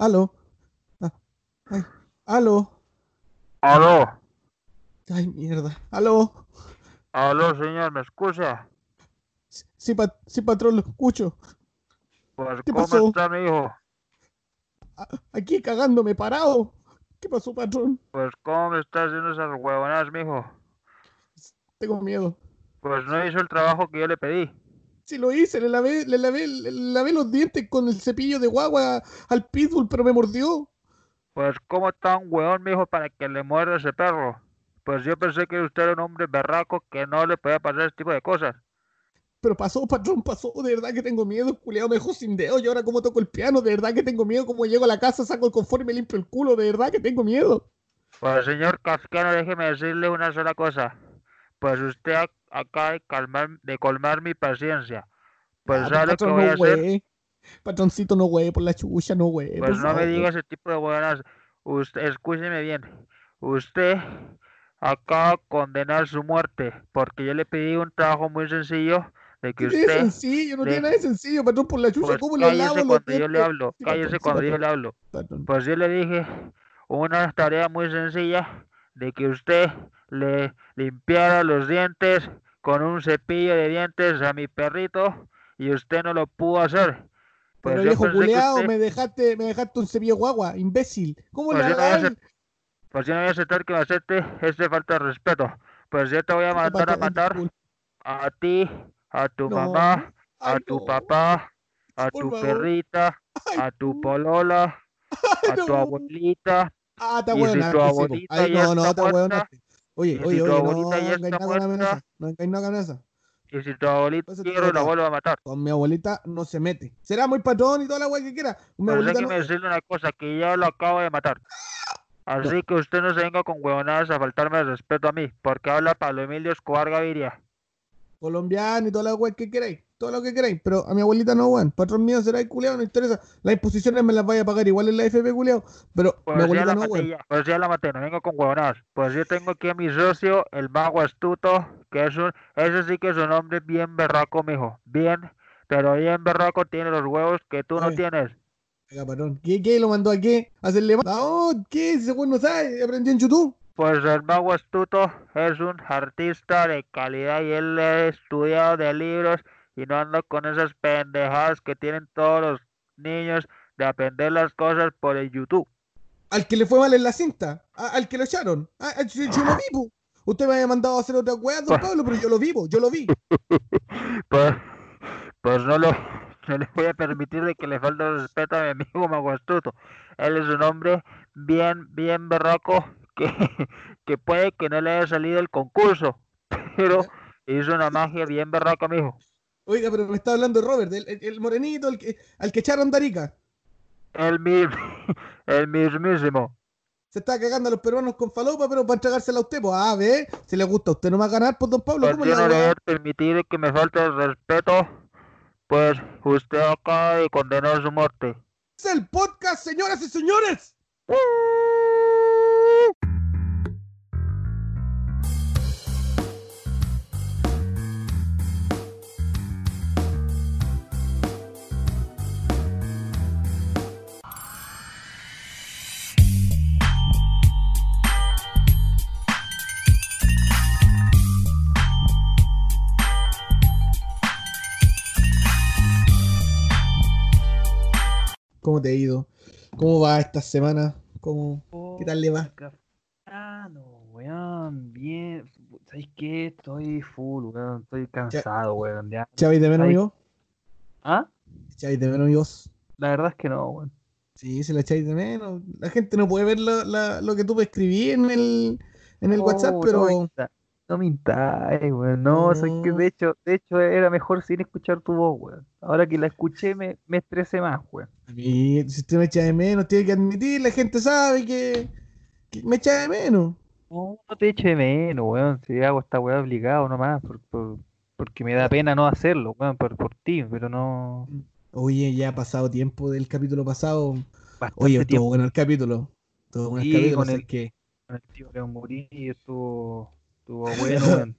Aló. Ah, ay, aló. Aló, Ay, mierda. Aló. aló, señor, ¿me escucha? Sí, pa- sí, patrón, lo escucho. Pues, ¿Qué ¿cómo pasó? está mi hijo? A- Aquí cagándome parado. ¿Qué pasó, patrón? Pues, ¿cómo me está haciendo esas huevonadas, mijo? Tengo miedo. Pues no hizo el trabajo que yo le pedí. Sí lo hice, le lavé, le lavé, le lavé los dientes con el cepillo de guagua al pitbull, pero me mordió. Pues, ¿cómo está un huevón, mijo, para que le muerda ese perro? Pues yo pensé que usted era un hombre berraco que no le podía pasar ese tipo de cosas. Pero pasó, patrón, pasó. De verdad que tengo miedo. Culeado me dejó sin dedo. Y ahora como toco el piano, de verdad que tengo miedo. Como llego a la casa, saco el confort y me limpio el culo. De verdad que tengo miedo. Pues, señor Kafkiano, déjeme decirle una sola cosa. Pues usted ac- de, calmar, de colmar mi paciencia. Pues, Ah, ¿sabe lo que voy a no hacer? güey. Patroncito, no güey, por la chucha, no güey. Pues no me diga ese tipo de buenas. Usted, escúcheme bien. Usted acaba de condenar su muerte porque yo le pedí un trabajo muy sencillo de que ¿Qué es usted. sencillo? No de- tiene nada de sencillo, patrón, por la chucha. Pues ¿Cómo le lavo cuando yo le hablo. Sí, Cállese patrón, sí, cuando yo patrón. le hablo. Patrón. Pues yo le dije una tarea muy sencilla de que usted le limpiara los dientes con un cepillo de dientes a mi perrito y usted no lo pudo hacer. Pues Pero viejo culeado, usted- me dejaste, me dejaste un cepillo guagua, imbécil. ¿Cómo Pues le hagáis? hacer- Pues yo no voy a aceptar que me acepte esta falta de respeto. Pues yo te voy a mandar a matar a ti, a tu No. mamá, a Ay, tu no. papá, a Por tu favor. perrita, Ay, a tu polola, a tu no. abuelita. Ah, está Y si bueno. tu abuelita Ay, ya no, no, está muerta, Oye, y si oye, tu oye, no, engañes nada con mesa. No engañes nada con mesa. Y si tu abuelita quiere, la toca. vuelvo a matar. Con mi abuelita no se mete. Será muy patrón y toda la weá que quiera. Mi Pero abuelita déjeme no. decirle una cosa, que ya lo acabo de matar. Así que usted no se venga con huevonadas a faltarme el respeto a mí, porque habla Pablo Emilio Escobar Gaviria. Colombiano y toda la weá que queráis. Todo lo que queráis. Pero a mi abuelita no, weón. Patrón mío será el culeado, no interesa. Las imposiciones me las vaya a pagar igual en la FP culeado. Pero mi Pues ya abuelita la no, weón. pues ya la maté, no vengo con huevonadas. Pues yo tengo aquí a mi socio, el mago astuto, que es un, ese sí que es un hombre bien berraco, mijo. Bien, pero bien berraco tiene los huevos que tú no tienes. Venga, patrón. ¿Qué, qué lo mandó a qué? ¿A hacerle No, ¿qué? Ese weón no sabe. Aprendió en YouTube. Pues el mago astuto es un artista de calidad y él ha estudiado de libros y no anda con esas pendejadas que tienen todos los niños de aprender las cosas por el YouTube. Al que le fue mal en la cinta. Al que lo echaron. Yo, yo lo vi, po. Usted me había mandado a hacer otra weá, don Pablo, pero yo lo vivo, yo lo vi. Pues, pues no lo no le voy a permitir de que le falte respeto a mi amigo Mago Astuto. Él es un hombre bien, bien berraco que, que puede que no le haya salido el concurso, pero hizo una magia bien berraca, mijo. Oiga, pero me está hablando Robert, el, el- morenito, el que, al que echaron de Arica. El mismo, el mismísimo. Se está cagando a los peruanos con falopa, pero para entregársela a usted, pues, ah, ve, si le gusta a usted no va a ganar, pues, don Pablo, Pues ¿cómo yo le va a permitir que me falte el respeto, pues usted acaba de condenar su muerte. Es el podcast, señoras y señores. ¿Cómo te ha ido? ¿Cómo va esta semana? ¿Cómo, ¿Qué tal le va? Ah, no, weón, bien. ¿Sabes qué? Estoy full, weón. Estoy cansado, weón. Ya. ¿Echabais de menos, amigo? ¿Ah? ¿Echabais de menos, amigos? La verdad es que no, weón. Sí, se la echáis de menos. La gente no puede ver lo, la- lo que tú escribí en el, en el WhatsApp, No, pero... No, no mintáis, weón. No, sabes que No. de hecho, de hecho era mejor sin escuchar tu voz, weón. Ahora que la escuché me, me estresé más, weón. Y si usted me echa de menos, tiene que admitir, la gente sabe que, que me echa de menos. No, no te eche de menos, weón. Si hago esta weá obligado nomás, por, por- porque me da pena no hacerlo, weón, por, por ti, pero no. Oye, ya ha pasado tiempo del capítulo pasado. Bastante Oye, estuvo bueno el capítulo. Estuvo bueno el Sí, capítulo, con el- que... con el tío León Murillo, estuvo, estuvo bueno, weón.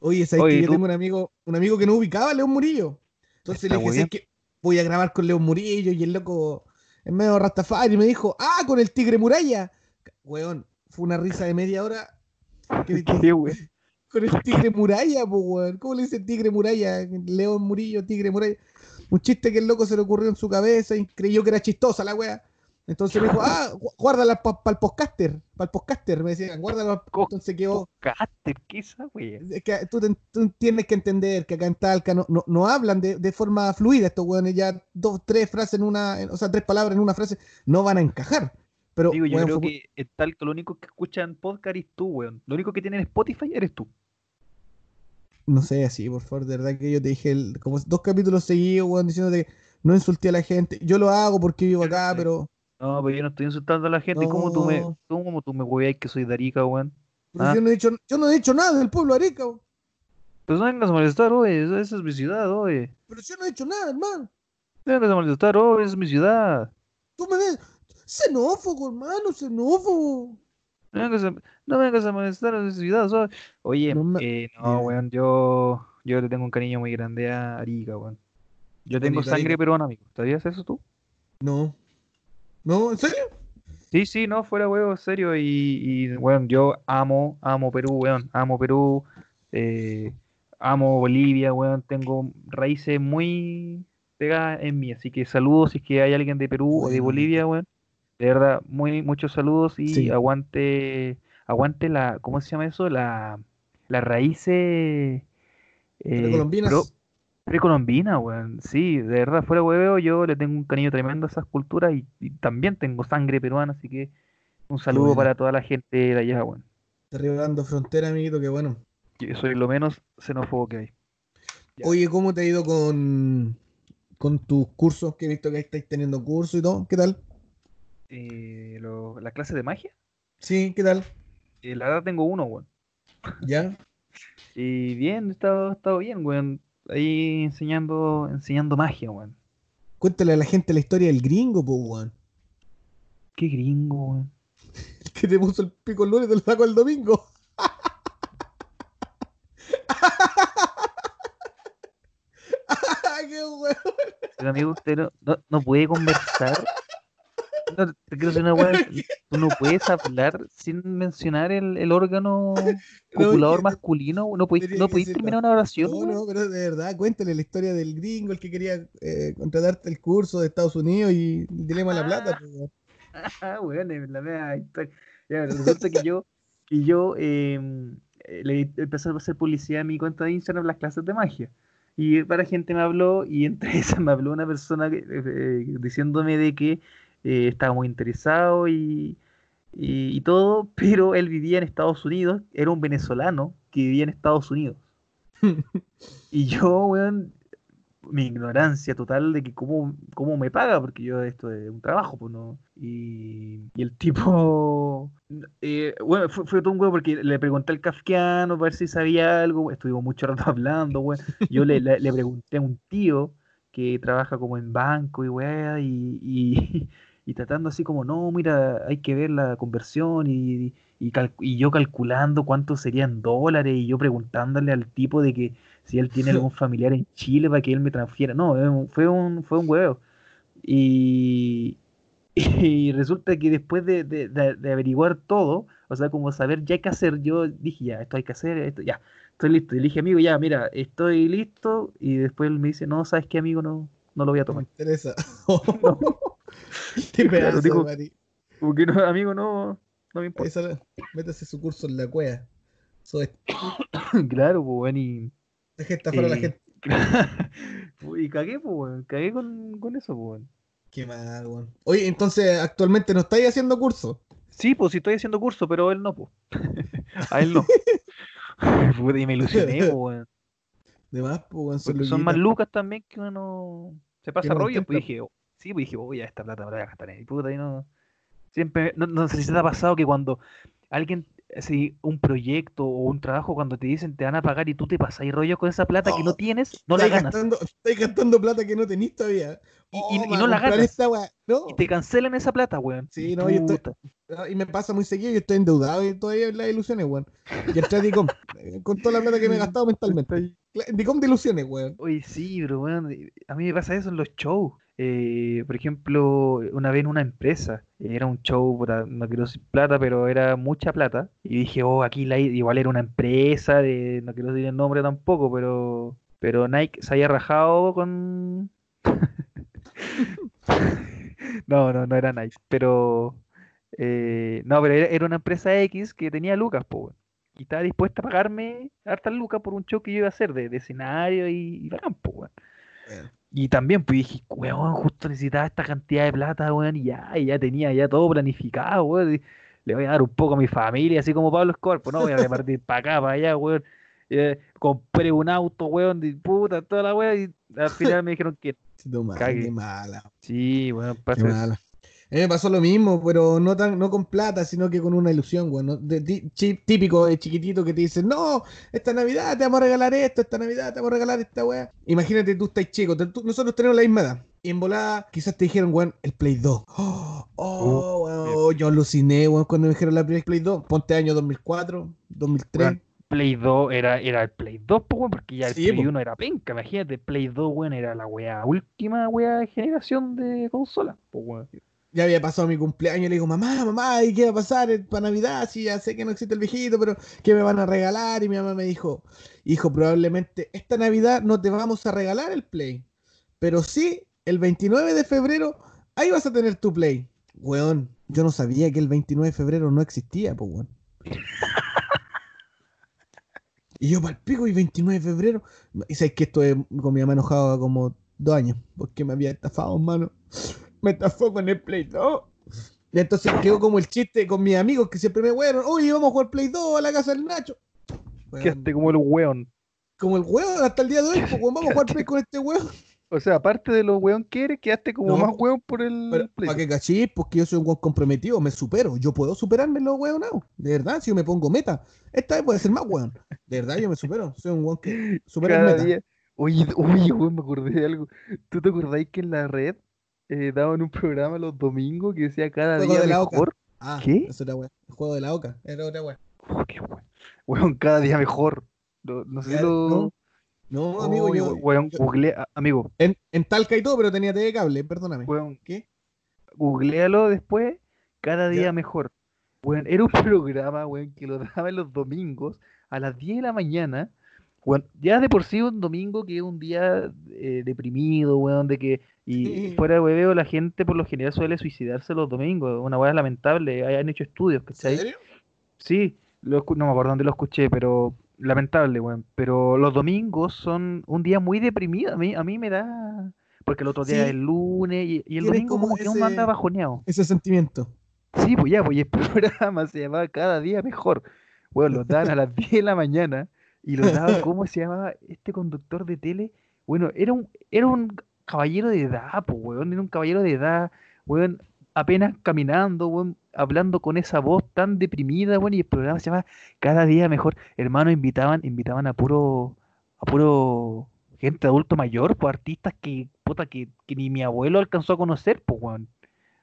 Oye, ¿sabes Oye, que yo tú- tengo un amigo, un amigo que no ubicaba a León Murillo? Entonces le dije, muy "¿Sabes qué? voy a grabar con León Murillo y el loco, en medio de Rastafari y me dijo, ah, con el tigre muralla. Weón, fue una risa de media hora. que- que- Qué weón. con el tigre muralla, po, weón. ¿Cómo le dice tigre muralla? León Murillo, tigre muralla. Un chiste que el loco se le ocurrió en su cabeza y creyó que era chistosa la wea. Entonces me dijo, ah, gu- guárdala para el podcaster, para el podcaster, me decían, guárdala. Entonces quedó, Caster, ¿qué es es que tú, tienes que entender que acá en Talca no, no, no hablan de, de forma fluida estos weones, ya dos, tres frases en una, en- o sea, tres palabras en una frase no van a encajar. Pero, Digo, yo weón, creo fue- que en tal lo único que escuchan podcast eres tú, weón. Lo único que tienen Spotify eres tú. No sé, así, por favor, de verdad que yo te dije el- como dos capítulos seguidos, weón, diciéndote que no insulté a la gente. Yo lo hago porque vivo acá, pero, No, pero yo no estoy insultando a la gente. ¿Cómo tú me, No. cómo tú me hueveas que soy de Arica, weón? pero Ah. yo, no he dicho, yo no he dicho nada del pueblo de Arica, weón. Pues no vengas a molestar, oye. Esa es mi ciudad, oye. pero yo no he dicho nada, hermano. No vengas a molestar, oye. Esa es mi ciudad. Tú me ves xenófobo, hermano, xenófobo. No vengas a, no vengas a molestar a mi ciudad, oye. Oye, No me- eh, no, weón. Yo, yo le tengo un cariño muy grande a Arica, weón. Yo tengo sangre peruana, amigo. ¿Sabías eso tú? No. ¿No? ¿En serio? Sí, sí, no, fuera huevo, en serio. Y, y weón, yo amo, amo Perú, weón. Amo Perú. eh, amo Bolivia, weón. Tengo raíces muy pegadas en mí. Así que saludos si es que hay alguien de Perú o de Bueno. Bolivia, weón. De verdad, muy, muchos saludos y Sí. aguante, aguante la, ¿cómo se llama eso? La, las raíces eh, pro- Precolombina, weón. Sí, de verdad, fuera hueveo, yo le tengo un cariño tremendo a esas culturas y, y también tengo sangre peruana, así que un saludo para toda la gente de allá, weón. Derribando frontera, amiguito, que bueno. Yo soy lo menos xenófobo que hay. Ya. Oye, ¿cómo te ha ido con, con tus cursos? Que he visto que estáis teniendo cursos y todo. ¿Qué tal? Eh, lo- la clase de magia, Sí, ¿qué tal? eh, la verdad tengo uno, weón. ¿Ya? Y bien, he estado, he estado bien, weón. Ahí enseñando, enseñando magia, weón. Cuéntale a la gente la historia del gringo, pues, weón. Qué gringo, weón. El que te puso el pico el lunes y te lo sacó el domingo. ¡Qué weón! Pero amigo, usted no, no, no puede conversar. No, te quiero decir una weá, Tú no puedes hablar sin mencionar el, el órgano copulador que- masculino. No podéis, no terminar una oración, No, no, pero de verdad, cuéntale la historia del gringo, el que quería eh, contratarte el curso de Estados Unidos y el dilema de la plata. pues, weón. Ah, weón, es la historia. Ya, resulta que yo, que yo em, eh, le empecé a hacer publicidad a mi cuenta de Instagram las clases de magia. Y para gente me habló, y entre esas me habló una persona eh, eh, diciéndome de que eh, estaba muy interesado y, y, y todo, pero él vivía en Estados Unidos, era un venezolano que vivía en Estados Unidos. Y yo, weón, mi ignorancia total de que cómo, cómo me paga, porque yo esto es un trabajo, pues no. Y, y el tipo, eh, bueno, fue, fue todo un huevo porque le pregunté al kafkiano para ver si sabía algo, estuvimos mucho rato hablando, weón. Yo le, le, le pregunté a un tío que trabaja como en banco y weá, y, y, y tratando así como, no, mira, hay que ver la conversión y, y, cal- y yo calculando cuánto serían dólares y yo preguntándole al tipo de que si él tiene algún familiar en Chile para que él me transfiera. No, fue un, fue un huevo. Y, y resulta que después de, de- de- de averiguar todo, o sea, como saber ya qué hacer, yo dije, ya, esto hay que hacer, esto, ya, estoy listo. Y le dije, amigo, ya, mira, estoy listo. Y después él me dice, no, ¿sabes qué, amigo? No, no lo voy a No me tomar. interesa. No. Qué pedazo digo- mari- Como que no, amigo, no, no me importa. Esa- Métase su curso en la cueva. Es. Claro, pues, y... Deje estafar a la Eh, gente. y cagué, pues, cagué con, con eso, pues. Qué mal, weón. Oye, entonces actualmente no estáis haciendo curso. Sí, pues sí estoy haciendo curso, pero él no, pues. A él no. Y me ilusioné, pues, weón. De más, pues, son más lucas también que uno se pasa rollo. Pues dije, oh, sí, pues dije, oye, esta plata me la voy a gastar en mi puta y no. Siempre, no, no sé si te ha pasado que cuando alguien, así, un proyecto o un trabajo, cuando te dicen te van a pagar y tú te pasas y rollo con esa plata que no tienes, no la ganas. Gastando, estáis gastando plata que no tenéis todavía. Y, y- Oh, y no voy a la ganas. esta weá. No. Y te cancelan esa plata, weón. Sí, no, yo estoy-. Ah, Y me pasa muy seguido, yo estoy endeudado y todavía en las ilusiones, weón. Y entré a Dicom, eh, con toda la plata que me he gastado mentalmente. Dicom de ilusiones, weón. Oye, sí, pero weón, a mí me pasa eso en los shows. Eh, por ejemplo, una vez en una empresa, era un show, no quiero decir plata, pero era mucha plata. Y dije, oh, aquí la, igual era una empresa, de, no quiero decir el nombre tampoco, pero, pero Nike se había rajado con... no, no, no era Nike, pero... eh, no, pero era, era una empresa X que tenía lucas, weón. Y estaba dispuesta a pagarme hartas lucas por un show que yo iba a hacer de, escenario y, y bacán, po, weón. Y también, pues dije, weón, justo necesitaba esta cantidad de plata, weón, y ya, y ya tenía ya todo planificado, weón. le voy a dar un poco a mi familia, así como Pablo Escobar, pues no voy a repartir para acá, para allá, weón. Eh, compré un auto, weón, de puta, toda la weón, y al final me dijeron que Cague. qué mala. sí, weón, Qué pasa mala. Me pasó lo mismo, pero no tan, no con plata, sino que con una ilusión, güey. ¿no? De- chi- típico de chiquitito que te dicen, no, esta Navidad te vamos a regalar esto, esta Navidad te vamos a regalar esta weá. Imagínate, tú estás chico, te- tú- nosotros tenemos la misma edad. Y en volada, quizás te dijeron, weón, el Play 2. Oh, oh, weón, yo aluciné, weón, cuando me dijeron la primera Play 2. Ponte año 2004, 2003. Weón, Play 2 era, era el Play 2, pues, weón, porque ya el Sí, Play po. 1 era penca, imagínate, Play 2, weón, era la weá, última weá de generación de consola, pues, weón. Ya había pasado mi cumpleaños, le digo, mamá, mamá, ¿y qué va a pasar para Navidad? Si ya sé que no existe el viejito, pero ¿qué me van a regalar? Y mi mamá me dijo, hijo, probablemente esta Navidad no te vamos a regalar el Play, pero sí, el 29 de febrero, ahí vas a tener tu Play. Weón, yo no sabía que el 29 de febrero no existía, pues, weón. Y yo palpico y 29 de febrero. Y sabes que esto es con mi mamá enojada como dos años, porque me había estafado, mano. Me estafó con el Play 2. Y entonces quedó como el chiste con mis amigos que siempre me wearon, oye, vamos a jugar Play 2 a la casa del Nacho. Quedaste como el weón. como el weón hasta el día de hoy, pues, vamos a jugar Play con este weón. O sea, aparte de lo weón que eres, quedaste como No, más weón por el Pero, Play. para que cachis, porque yo soy un weón comprometido, me supero. Yo puedo superarme los weón De verdad, si yo me pongo meta, esta vez puede ser más weón. De verdad, yo me supero. Soy un weón que supera el Cada meta. día. Oye, oye, weón, me acordé de algo. ¿Tú te acordáis que en la red eh, daban un programa los domingos que decía cada Juego día de la Oca. mejor? Ah, ¿Qué? Eso era weón. El juego de la oca. Era otra weón. Oh, qué weón. Weón, cada día mejor. No, no sé si lo. no, No, amigo, Oye, yo. weón, yo- googlea- amigo, en, en Talca y todo, pero tenía TV cable, perdóname. weón, ¿Qué? googlealo después, cada día Ya. mejor. Weón, era un programa, weón, que lo daban los domingos a las 10 de la mañana. Weón, ya de por sí un domingo que es un día eh, deprimido, weón, de que, y Sí. fuera de hueveo, la gente por lo general suele suicidarse los domingos, una weá lamentable, hay- han hecho estudios, ¿En ¿cachai? serio? Sí, lo no me acuerdo dónde lo escuché, pero lamentable, weón. Pero los domingos son un día muy deprimido. A mí, a mí me da. Porque el otro día Sí. es el lunes y, y el domingo como como que uno anda bajoneado. Ese sentimiento. Sí, pues ya, pues y el programa se llamaba Cada día mejor. Bueno, lo daban a las 10 de la mañana y lo daban, ¿cómo se llamaba este conductor de tele? Bueno, era un, era un caballero de edad, pues, weón, era un caballero de edad, weón, apenas caminando, weón, hablando con esa voz tan deprimida, weón, y el programa se llama Cada día mejor. Hermano, invitaban, invitaban a puro, a puro gente adulto mayor, pues artistas que, puta, que, que ni mi abuelo alcanzó a conocer, pues, weón.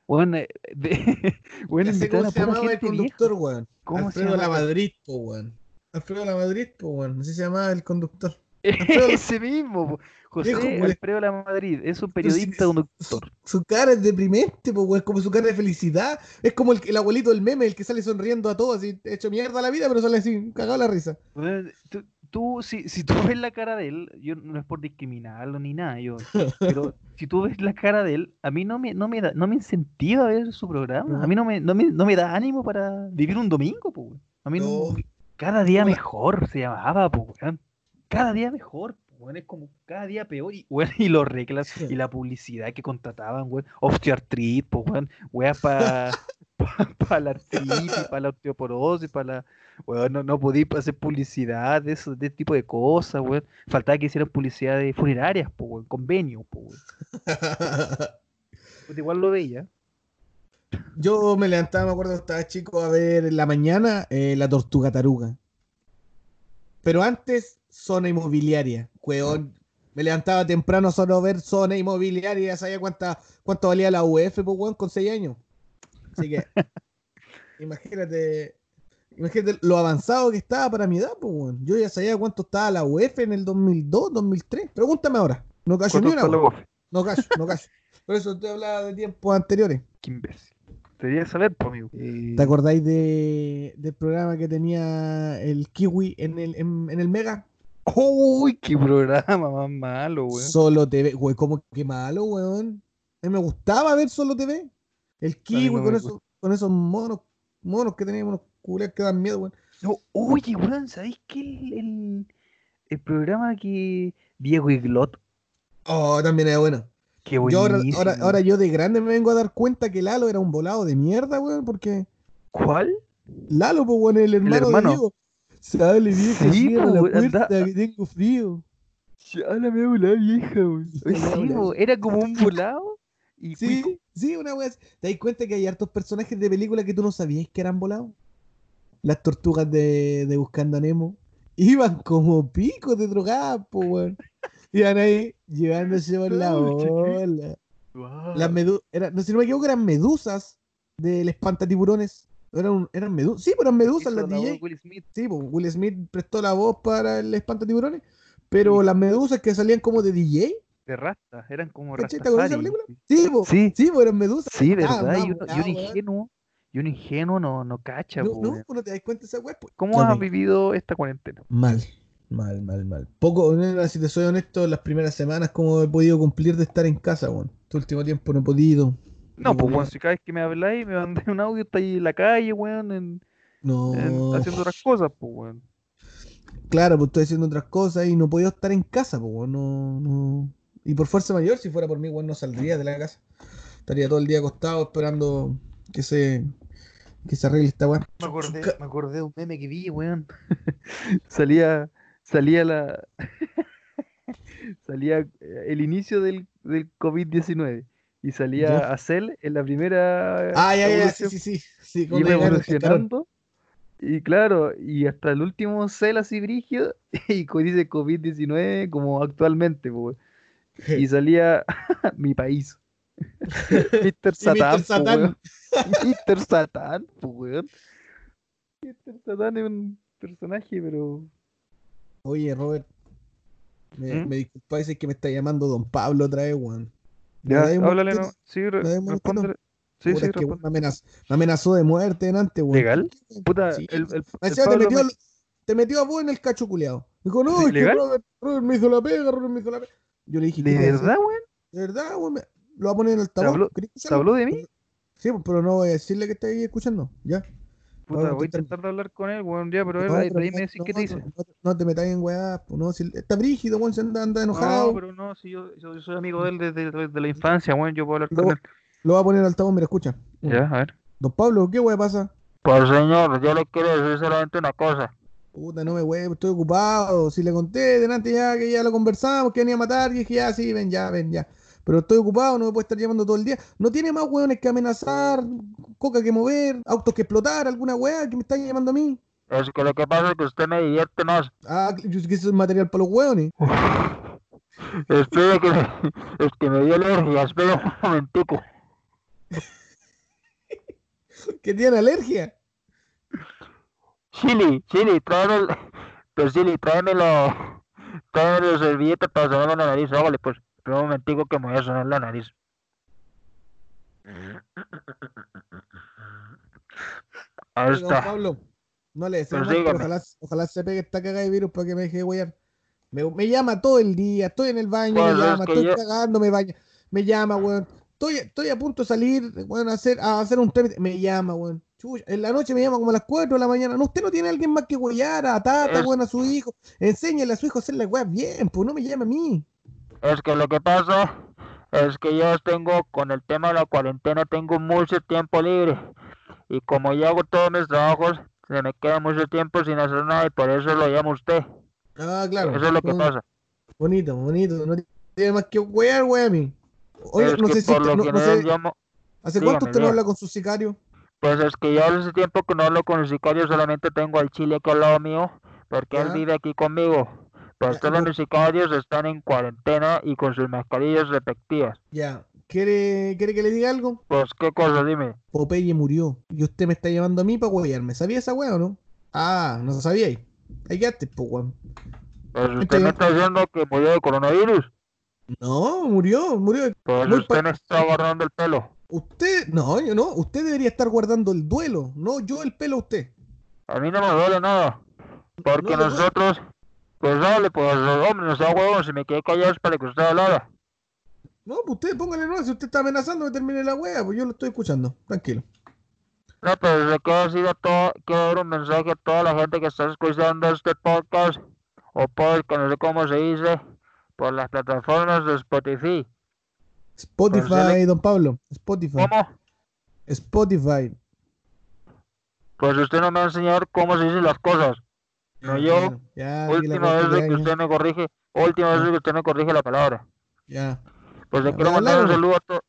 Weón, eh, de, weón, invitaban a pura llamaba el gente vieja. conductor, weón. ¿Cómo se Alfredo llamaba? Po, weón. Alfredo La Madrid, po, weón. Así se llamaba el conductor. Alfredo- Ese mismo, po. José Viejo. Alfredo La Madrid, es un periodista Su, conductor. su cara es deprimente, po, weón. Como su cara de felicidad. Es como el, el abuelito del meme, el que sale sonriendo a todos, así, hecho mierda la vida, pero sale así, cagado la risa. Tú, tú, si, si tú ves la cara de él, yo no es por discriminarlo ni nada, yo, pero si tú ves la cara de él, a mí no me, no me da, no me incentiva a ver su programa, a mí no me, no me, no me da ánimo para vivir un domingo, weón. A mí no, No. Cada día mejor se llamaba, po, weón. Cada día mejor, po, weón, es como cada día peor y, weón, y los reclas y la publicidad que contrataban, weón, osteoartritis, pues, weón, weas para pa, la artritis, para la osteoporosis, para la, weón, no, no podía hacer publicidad de eso, de ese tipo de cosas, weón, faltaba que hicieran publicidad de funerarias, pues, weón, convenio, pues, weón, Puta, igual lo veía, Yo me levantaba, me acuerdo, estaba chico a ver en la mañana eh, la tortuga taruga. Pero antes, zona inmobiliaria. Weón, me levantaba temprano solo a ver zona inmobiliaria. Ya sabía cuánta, cuánto valía la UF, pues, weón, con 6 años. Así que, imagínate, imagínate lo avanzado que estaba para mi edad, pues, weón. Yo ya sabía cuánto estaba la UF en el 2002, 2003. Pregúntame ahora. No callo ni ¿Cuánto una? No callo, no callo. Por eso te hablaba de tiempos anteriores. Qué imbécil. Debería saber, pues, amigo. ¿Te acordáis de, del programa que tenía el Kiwi en el, en, en el Mega? Uy, qué programa más malo, weón. Solo TV, güey, ¿cómo que malo, weón? A mí me gustaba ver Solo TV. El Kiwi no con, esos, con esos monos, monos que tenían unos culeros que dan miedo, weón. No, oye, weón, ¿sabéis el, el, el programa que Diego Iglot? Oh, también era bueno. Qué Yo ahora, ahora, ahora yo de grande me vengo a dar cuenta que Lalo era un volado de mierda, weón, porque ¿Cuál? Lalo, pues, weón, el hermano, hermano. de Diego. Sale, vieja, Sí, cierra po, la weón, puerta anda- que tengo frío. Ya la me la vieja, weón. Sí, po, era como un volado. Y Sí, cuico. sí, una así. ¿Te das cuenta que hay hartos personajes de película que tú no sabías que eran volados? Las tortugas de, de Buscando a Nemo. Iban como picos de drogadas, po, weón. Iban ahí llevándose por la Oh, chiquito. ola. Wow. Las medu era, no sé si no me equivoco, eran medusas del espantatiburones. Eran, eran medusas. Sí, pero eran medusas las la DJ. Will Smith. Sí, pues Will Smith prestó la voz para el espantatiburones. Pero las medusas que salían como de DJ. De rasta, eran como ¿Cachai? ¿Te acuerdas de esa Rastafari. película? Sí, po. Sí. Sí, pues eran medusas. Sí, Ah, verdad. y, uno, y volado, un ingenuo, y un ingenuo no, no cacha, No, po, no, pues no te das cuenta de esa pues. ¿Cómo has vivido esta cuarentena? Mal, mal, mal, mal. Poco, no, si te soy honesto, las primeras semanas, como he podido cumplir de estar en casa, weón. Este último tiempo no he podido. No, pues, weón, si cada vez que me habláis, me mandé un audio, está ahí en la calle, weón, en- No, en- haciendo otras cosas, pues, weón. claro, pues estoy haciendo otras cosas y no he podido estar en casa, pues, weón. No, no. Y por fuerza mayor, si fuera por mí, weón, no saldría de la casa. Estaría todo el día acostado esperando que se, que se arregle esta weá. Me acordé, me acordé de un meme que vi, weón. salía, salía la. salía eh, el inicio del, del COVID-19 y salía Ya. a Cell en la primera Ah, ya, ya, sí, sí, sí. sí iba evolucionando. Y claro, y hasta el último Cell así brígido, y dice COVID-19 como actualmente, weón. Y salía mi país. Mr. Satan. Mr. Satan, po, weón. Mr. Satan es un personaje, pero. Oye, Robert, me, ¿Mm? me disculpáis, es que me está llamando Don Pablo otra vez, weón. ¿Me Ya, háblale, no. Sí, re- respóndele. Sí, Puta, sí, que, responde. me, amenazó, me amenazó de muerte delante, weón. ¿Legal? Puta, Sí. el, el, el te, metió, me- te metió a vos en el cacho culeado. Dijo, no, ¿Sí, es que legal? Robert, Robert me hizo la pega, Robert me hizo la pega. Yo le dije, ¿De verdad, weón? De verdad, weón, me- lo va a poner en el altavoz. habló- ¿Querés ¿Se escucharlo? habló de mí? Sí, pero no voy a decirle que está ahí escuchando. Ya. Puta, voy a intentar- de hablar con él, weón, ya, pero él No, ahí, pero ahí no, me decís no, qué te dice. no, te metas en weá, pues, no, si está brígido, weón, se anda, anda enojado. No, pero no, si yo, yo, yo soy amigo de él desde, desde la infancia, weón, yo puedo hablar Lo- con él. Lo va a poner en altavoz, mira, escucha. Ya, a ver. Don Pablo, ¿qué weá pasa? Pues señor, yo le quiero decir solamente una cosa. Puta, no me weá, estoy ocupado. Si le conté delante ya que ya lo conversamos, que venía a matar, y dije, ya, sí, ven, ya, ven, ya. Pero estoy ocupado, no me puede estar llamando todo el día. No tiene más weones que amenazar, coca que mover, autos que explotar, alguna weá que me están llamando a mí. Es que lo que pasa es que usted me divierte más. Ah, yo sé que eso es material para los weones. Espera que me, es que me dio alergia, espera un momentico. Que tiene alergia. Chili, Chili, tráeme el... Pues Chili, tráemelo... Tráeme la servilleta para sonarme la nariz, hágale pues. Espera un momentico que me voy a sonar la nariz. Ahí Oiga, está. Pablo, no le deseo Pues mal, ojalá, ojalá se pegue esta caga de virus para que me deje de wear. Me, me llama todo el día, estoy en el baño, Pues me es llama, estoy yo- cagando, me baña, me llama, weón. Estoy, estoy a punto de salir, weón, a hacer, a hacer un trámite, me llama, weón. Chucha, en la noche me llama como a las 4 de la mañana. No, usted no tiene a alguien más que huellar, a Tata, Es- weón, a su hijo. Enséñale a su hijo a hacer las weas bien, pues no me llame a mí. Es que lo que pasa es que yo tengo, con el tema de la cuarentena, tengo mucho tiempo libre. Y como yo hago todos mis trabajos, se me queda mucho tiempo sin hacer nada y por eso lo llamo usted. Ah, claro. Eso es lo que pasa. Bonito, bonito. No tiene más que huear, weón, a mí. Oye, Es no que sé si. no- no sé, llamo... ¿Hace dígame, cuánto usted no habla con su sicario? Pues es que yo hace tiempo que no hablo con el sicario, solamente tengo al chile aquí al lado mío, porque él vive aquí conmigo. Pues no- mis sicarios están en cuarentena y con sus mascarillas respectivas. Ya. ¿Quiere, ¿Quiere que le diga algo? Pues qué cosa, dime. Popeye murió. Y usted me está llamando a mí para huearme. ¿Sabía esa wea o no? Ah, no sabíais. Ahí quedaste, po, weón. Pues usted Estoy- me está diciendo que murió de coronavirus. No, murió, murió. Pues Muy usted no está agarrando el pelo. Usted, no, yo no. Usted debería estar guardando el duelo, no yo el pelo a usted. A mí no me duele nada. Porque No nosotros, pues dale, pues hombre, no sea huevón, si me quedé callado es para que usted hablara. No, pues usted póngale no, si usted está amenazando que termine la wea, pues yo lo estoy escuchando, tranquilo. No, pues le quiero decir a todo, quiero dar un mensaje a toda la gente que está escuchando este podcast, o podcast, no sé cómo se dice, por las plataformas de Spotify. Spotify, don Pablo, Spotify, ¿Cómo? Spotify. Pues usted no me va a enseñar cómo se dicen las cosas. No yo, ya, aquí la última vez que usted me corrige, última vez que usted me corrige la palabra. Ya. Pues le quiero mandar un saludo a todos.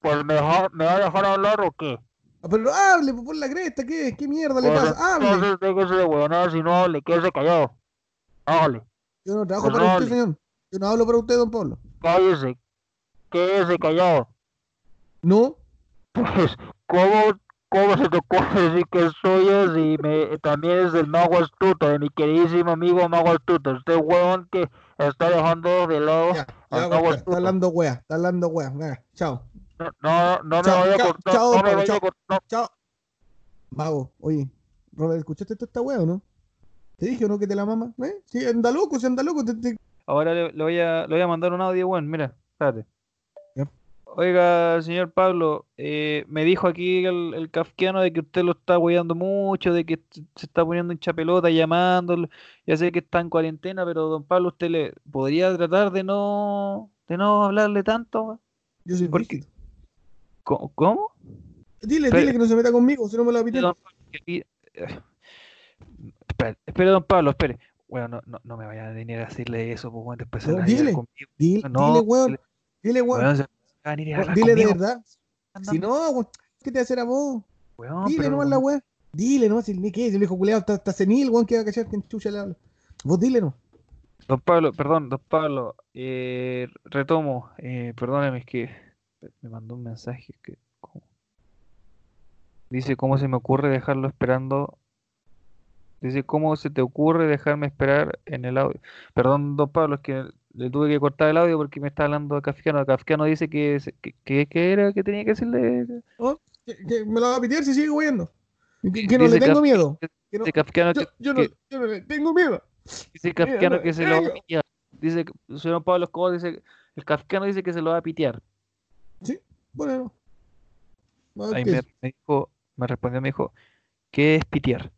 Pues me, me va a dejar hablar o qué? Ah, Pero hable, pues, por la cresta, ¿qué, qué mierda le Pues pasa? Hable. entonces déjese de huevonadas si no hable, quédese callado. Hágale, Yo no trabajo pues para usted, señor. Yo no hablo para usted, don Pablo. cállese, quédese callado. No, Pues, ¿cómo, cómo se te ocurre decir que soy si me, también es del mago astuto, de mi queridísimo amigo mago astuto? Este huevón que está dejando de lado. ya, al ya, mago corta, astuto. está hablando wea, está hablando wea. Venga, chao. No, no, no me Chao, vaya a chao, cortar, chao, no me vaya a chao. cortar. Chao. Mago, oye, Robert, ¿escuchaste toda esta wea o no? Te dije o no que te la mama, ¿eh? Sí, anda loco, si anda loco, te, te- Ahora le, le voy a, le voy a mandar un audio, bueno, mira, espérate. Oiga, señor Pablo, eh, me dijo aquí el, el kafkiano de que usted lo está hueando mucho, de que se está poniendo hincha pelota, llamándolo. Ya sé que está en cuarentena, pero don Pablo, ¿usted le podría tratar de no, de no hablarle tanto? yo soy ¿Por qué? rígido. ¿Cómo? ¿Cómo? Dile, Pero- dile que no se meta conmigo, si no me lo va a Espere, don Pablo, Espere. Bueno, no, no, no me vaya a venir a decirle eso, pues bueno, después se No, la lleva dile. conmigo. Dile, No, dile, weón, dile- dile, weón. Va a venir a weón, hablar dile de conmigo, verdad. Si no, ¿qué te va a hacer a vos? weón, Dile pero nomás la weá. Dile nomás, si ni qué, si el hijo culeado está, está senil, weón, que va a cachar que en chucha le habla. Vos dile no. Don Pablo, perdón, don Pablo, eh, retomo, eh, perdóneme, es que me mandó un mensaje que ¿cómo? dice cómo se me ocurre dejarlo esperando, dice cómo se te ocurre dejarme esperar en el audio. Perdón, don Pablo, es que le tuve que cortar el audio porque me está hablando Kafkiano. Kafkiano dice que, que, que- que era que tenía que decirle. Que, que me lo va a pitear si sigue huyendo. Que, que no le tengo Kaf- miedo. Que no- Dice Kafkiano yo, que, yo no, que- yo no le tengo miedo. dice Kafkiano no que se lo va a pitear. Dice, señor Pablo Escobar dice, el Kafkiano dice que se lo va a pitear. Bueno, no. Ahí ¿qué me, me dijo, me respondió, me dijo, ¿qué es pitear?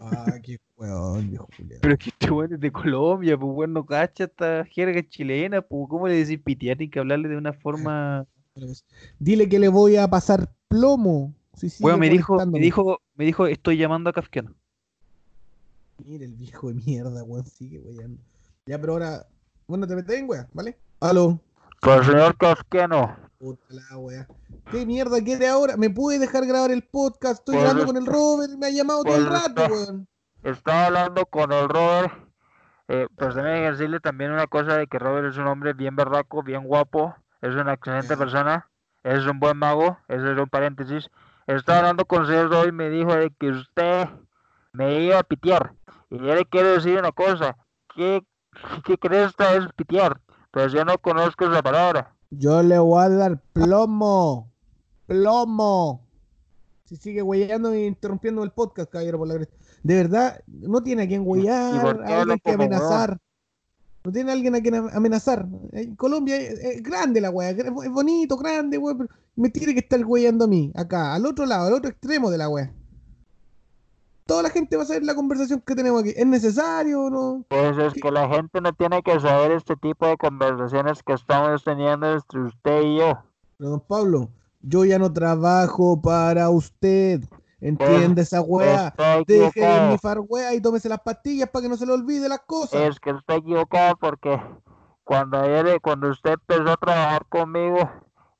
Ah, qué weón, viejo culiao. Pero que este weón es de Colombia, pues weón no cacha esta jerga chilena, pues ¿cómo le decís pitear? Hay que hablarle de una forma. Dile que le voy a pasar plomo. Weón, me dijo, me dijo, me dijo, estoy llamando a Kafkiano. Mira el viejo de mierda, weón, sigue weyando. Ya, pero ahora, bueno, te metes en wea, ¿vale? Aló. Pues señor Kafkiano, Puta la wea. ¿Qué mierda quiere ahora? ¿Me puede dejar grabar el podcast? Estoy Pues grabando es- con el Robert, me ha llamado todo el pues rato, está- weón. estaba hablando con el Robert. Eh, pues déjeme decirle también una cosa de que Robert es un hombre bien berraco, bien guapo, es una excelente persona, es un buen mago, ese es un paréntesis. Estaba hablando con Cerdo y me dijo de que usted me iba a pitear. Y yo le quiero decir una cosa, ¿qué, qué cresta es pitear? Pues yo no conozco esa palabra. Yo le voy a dar plomo. Plomo. Si sigue weyando e interrumpiendo el podcast, caballero por la. De verdad, no tiene a quien qué a alguien que weón? amenazar. No tiene a alguien a quien am- amenazar. En Colombia es, es grande la wea, es bonito, grande, wea, pero me tiene que estar weyando a mí, acá, al otro lado, al otro extremo de la wea. Toda la gente va a saber la conversación que tenemos aquí. ¿Es necesario o no? Pues es que la gente no tiene que saber este tipo de conversaciones que estamos teniendo entre usted y yo. Pero don Pablo, yo ya no trabajo para usted. Entiende esa wea. Está Deje de nifar wea y tómese las pastillas para que no se le olvide las cosas. Es que está equivocado porque cuando cuando usted empezó a trabajar conmigo,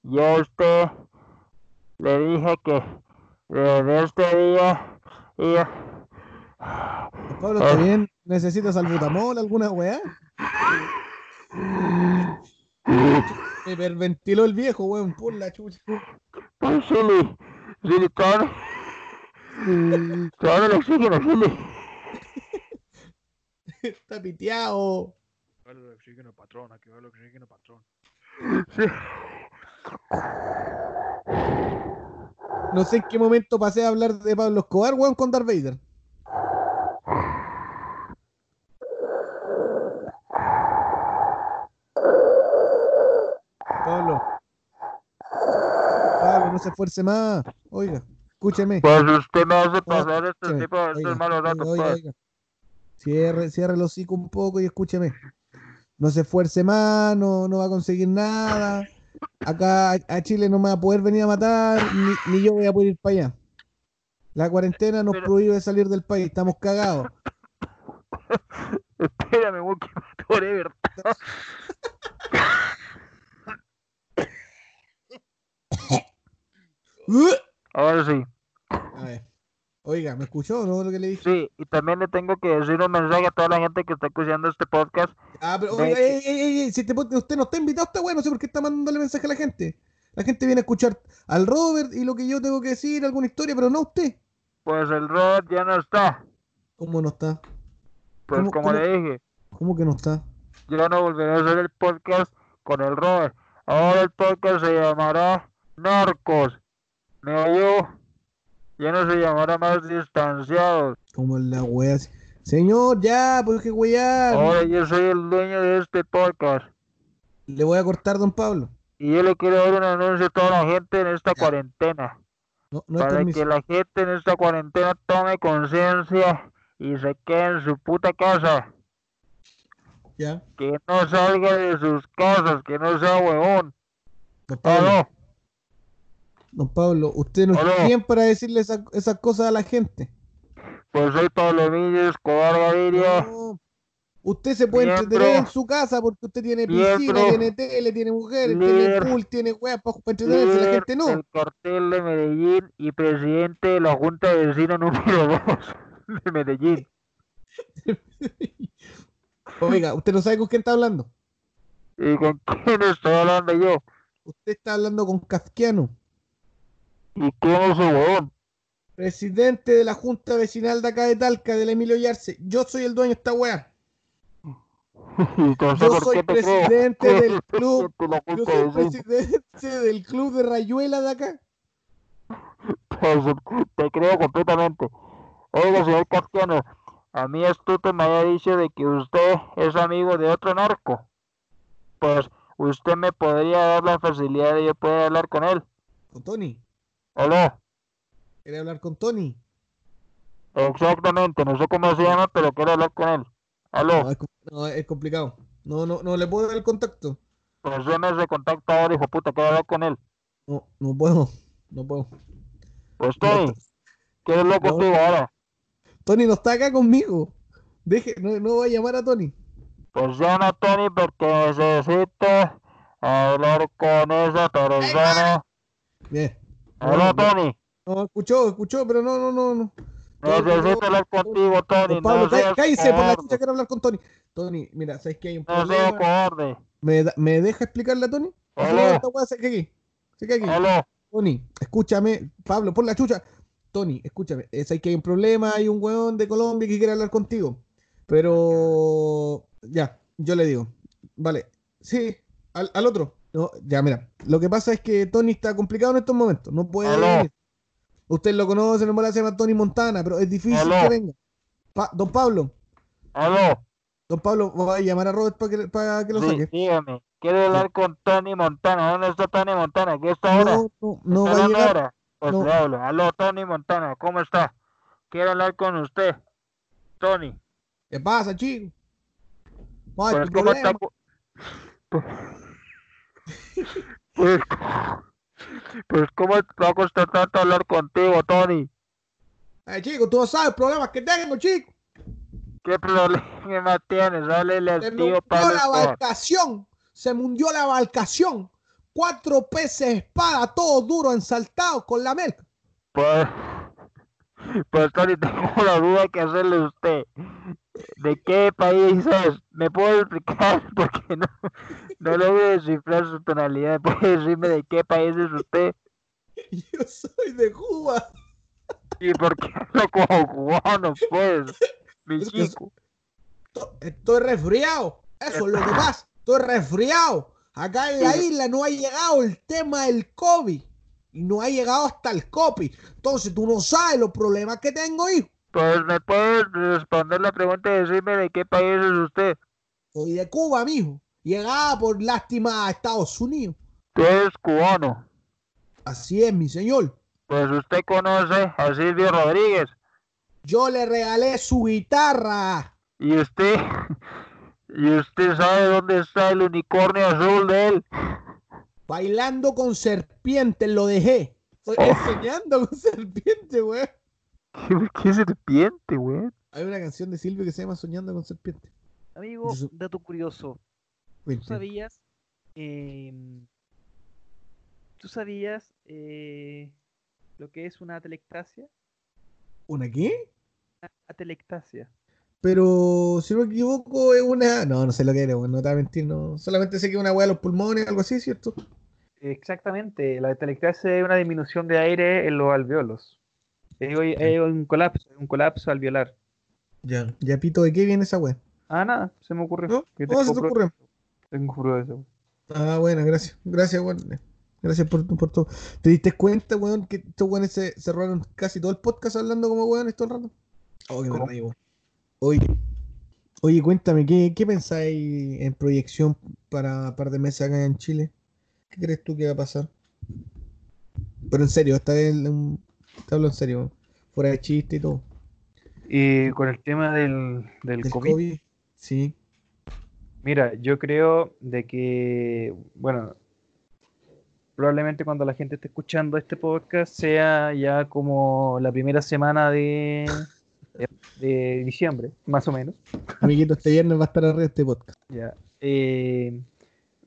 yo a usted le dije que desde este día Pablo, ¿está bien? ¿Necesita salbutamol, alguna wea? Me hiperventiló el viejo, weón, por la chucha. Silly, todavía todavía el oxígeno, Silly. Está piteado. vale el oxígeno, patrón, aquí va el oxígeno, patrón. No sé en qué momento pasé a hablar de Pablo Escobar, weón, con Darth Vader. Pablo. Pablo, no se esfuerce más. Oiga, escúcheme. Pues usted me hace pasar este tipo de estos malos datos, oiga, pues. oiga. Cierre, cierre el hocico un poco y escúcheme. No se esfuerce más, no, no va a conseguir nada. Acá a- a Chile no me va a poder venir a matar, ni, ni yo voy a poder ir para allá. La cuarentena nos Pero- prohíbe salir del país, estamos cagados. Espérame, weón, que atoré, ¿verdad? Ahora sí. Oiga, ¿me escuchó o no lo que le dije? Sí, y también le tengo que decir un mensaje a toda la gente que está escuchando este podcast. Ah, pero oiga, que- ey, ey, ey, ey, si usted no está invitado, está bueno, no sé por qué está mandándole mensaje a la gente. La gente viene a escuchar al Robert y lo que yo tengo que decir, alguna historia, pero no usted. Pues el Robert ya no está. ¿Cómo no está? Pues ¿Cómo- como cómo? le dije, ¿Cómo que no está? yo no volveré a hacer el podcast con el Robert. Ahora el podcast se llamará Narcos. ¿Me oyó? Ya no se llamará más Distanciados. Como la wea. Señor, ya, pues que weá. Ahora yo soy el dueño de este podcast. Le voy a cortar, don Pablo. Y yo le quiero dar un anuncio a toda la gente en esta Ya. cuarentena. No, no para que la gente en esta cuarentena tome conciencia y se quede en su puta casa. Ya. Que no salga de sus casas, que no sea huevón. Don Pablo, Aló, don Pablo, usted no es quien para decirle esa- esas cosas a la gente. pues soy Pablo Milles, Escobar Gaviria. No. Usted se puede entretener en su casa porque usted tiene piscina, Miembro. tiene tele, tiene mujeres, tiene pool, tiene weas para entretenerse. La gente no. del cartel de Medellín y presidente de la Junta de Vecinos número 2 de Medellín. Oiga, usted no sabe con quién está hablando. ¿Y con quién estoy hablando yo? Usted está hablando con Kafkiano, ¿Y quién es ese huevón? presidente de la Junta Vecinal de acá de Talca, del Emilio Yarse. Yo soy el dueño de esta sé Yo soy presidente del club. Yo soy presidente del club de Rayuela de acá. Pues, te creo completamente. Oiga, señor Casquiano, a mí astuto me había dicho de que usted es amigo de otro narco. Pues usted me podría dar la facilidad de yo poder hablar con él. Con Tony. ¿Aló? ¿Quiere hablar con Tony? Exactamente, no sé cómo se llama, pero quiero hablar con él. No, ¿Aló? es, com- no, es complicado. No, no, no le puedo dar el contacto. Pues déme ese contacto ahora, hijo puta, quiero hablar con él. No, no puedo. No puedo. Pues Tony, quiero hablar No. contigo ahora. Tony no está acá conmigo. Deje, no, no voy a llamar a Tony. Pues llama a Tony porque necesito hablar con esa persona. Bien. ¿Aló, Tony? No, escuchó, escuchó, pero no, no, no, no. Necesito no, hablar contigo, Tony. Pablo, no cá- seas cállese por la chucha, quiero hablar con Tony. Tony, mira, ¿sabes que hay un No problema? cobarde. ¿Me, ¿Me deja explicarle a Tony? Weá se queda aquí. Se queda aquí. Aló. Tony, escúchame. Pablo, por la chucha. Tony, escúchame. Es ahí que hay un problema. Hay un weón de Colombia que quiere hablar contigo. Pero. Ya, yo le digo. Vale. Sí, al, al otro. No, ya, mira. Lo que pasa es que Tony está complicado en estos momentos. No puede venir. Usted lo conoce, no se llama Tony Montana, pero es difícil Aló. que venga. Pa- don Pablo, Aló. don Pablo, va a llamar a Robert para que, para que lo Sí, saque. dígame. Quiero hablar con Tony Montana. ¿Dónde está Tony Montana? ¿Qué está ahora? No, no, no ¿Está va a llegar. Pues No. le hablo. Aló, Tony Montana. ¿Cómo está? Quiero hablar con usted. Tony. ¿Qué pasa, chico? ¿Cuál es Pues, tu ¿cómo está? Problema? Pues, pues, ¿cómo te va a costar tanto hablar contigo, Tony? Ay, chico, tú no sabes los problemas que tengo, chico. ¿Qué problema tienes? Háblele al Se tío Pablo la Escobar. embarcación. Se mundió la embarcación. Cuatro peces espada, todo duro, ensaltado con la merca. Pues, pues Tony, tengo una duda que hacerle a usted. ¿De qué país es? ¿Me puede explicar? Porque no, no logro descifrar su tonalidad. ¿Puede decirme de qué país es usted? Yo soy de Cuba. ¿Y por qué hablo como cubano, pues? Mi Es chico. To- Estoy resfriado. Eso es lo que pasa. Estoy resfriado. Acá en la isla no ha llegado el tema del COVID. Y no ha llegado hasta el copy. Entonces tú no sabes los problemas que tengo, hijo. Pues me puedes responder la pregunta y decirme de qué país es usted. Soy de Cuba, mijo. Llegaba por lástima a Estados Unidos. Tú eres cubano. Así es, mi señor. Pues usted conoce a Silvio Rodríguez. Yo le regalé su guitarra. Y usted, y usted sabe dónde está el unicornio azul de él. Bailando con serpientes lo dejé. Estoy Oh. enseñando con serpientes, güey. ¿Qué, qué serpiente, güey? Hay una canción de Silvio que se llama Soñando con serpientes. Amigo, Eso- dato curioso. ¿Tú sabías? em, ¿Tú sabías eh, lo que es una atelectasia? ¿Una qué? Atelectasia. Pero si no me equivoco, es una. No, no sé lo que era, güey, no te voy a mentir. No. Solamente sé que es una weá de los pulmones, algo así, ¿cierto? Exactamente, la atelectasia es una disminución de aire en los alveolos. Es, es un colapso, un colapso alveolar. Ya. Ya pito, ¿de qué viene esa weá? Ah, nada, se me ocurrió. ¿No? que ¿Cómo se te ocurre? Tengo prueba de eso. Ah, bueno, gracias. Gracias, weón. Gracias por, por todo. ¿Te diste cuenta, weón, que estos weones se cerraron casi todo el podcast hablando como weones todo el rato? Oh, ¿Cómo? reí, weón. Oye, oye, cuéntame, ¿qué, qué pensáis en proyección para un par de meses acá en Chile? ¿Qué crees tú que va a pasar? Pero en serio, esta vez mm, te hablo en serio, fuera de chiste y todo. Y con el tema del, del Del COVID, COVID, sí. mira, yo creo de que, bueno, probablemente cuando la gente esté escuchando este podcast sea ya como la primera semana de, de, de diciembre, más o menos. Amiguito, este viernes va a estar arriba este podcast. Ya. Eh,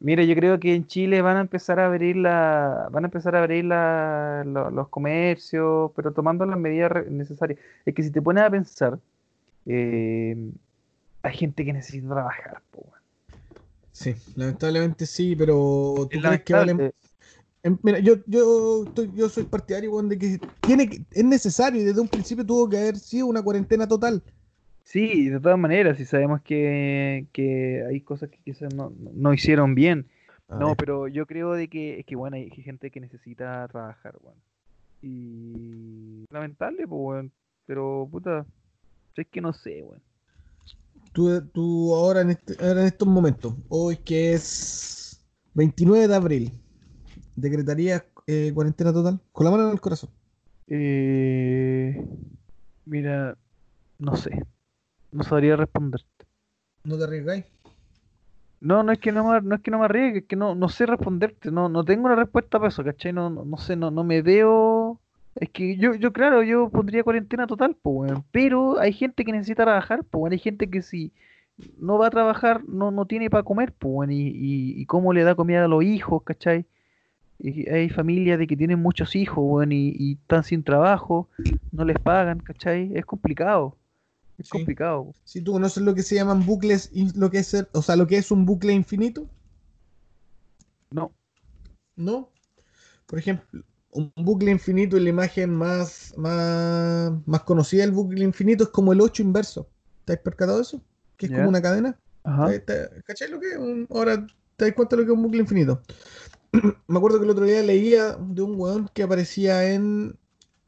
mira, yo creo que en Chile van a empezar a abrir la, van a empezar a abrir la- lo- los comercios, pero tomando las medidas necesarias. Es que si te pones a pensar, eh, hay gente que necesita trabajar, po. Sí, lamentablemente sí, pero ¿tú Es crees que vale. Em, Mira, yo, yo, estoy, yo soy partidario de que tiene que, es necesario y desde un principio tuvo que haber sido una cuarentena total. Sí, de todas maneras, si sabemos que, que hay cosas que quizás no, no- hicieron bien. No, pero yo creo de que es que bueno, hay gente que necesita trabajar, weón. Y lamentable, pues, weón. Pero puta, es que no sé, weón. Tú, tú ahora, en este- ahora en estos momentos, hoy que es 29 de abril, ¿decretarías eh, cuarentena total? Con la mano en el corazón. Eh, mira, no sé. No sabría responderte. ¿No te arriesgáis? No, no es que no me, no es que no me arriesgue, es que no, no sé responderte. No, no tengo una respuesta para eso, ¿cachai? No, no, no sé, no, no me veo. Es que yo, yo claro, yo pondría cuarentena total, pues. Pero hay gente que necesita trabajar, pues. Hay gente que si no va a trabajar, no, no tiene para comer, pues. Y, y, y cómo le da comida a los hijos, ¿cachai? Y hay familias de que tienen muchos hijos, weón, y, y están sin trabajo, no les pagan, ¿cachai? Es complicado. Es Sí. complicado. Si tú conoces lo que se llaman bucles, lo que es, el- o sea, lo que es un bucle infinito, No. ¿no? Por ejemplo, un bucle infinito y la imagen más, más, más conocida del bucle infinito es como el 8 inverso. ¿Te has percatado de eso? Que es como una cadena. Ajá. ¿Cachai lo que es? Un- ahora te das cuenta de lo que es un bucle infinito. Me acuerdo que el otro día leía de un weón que aparecía en.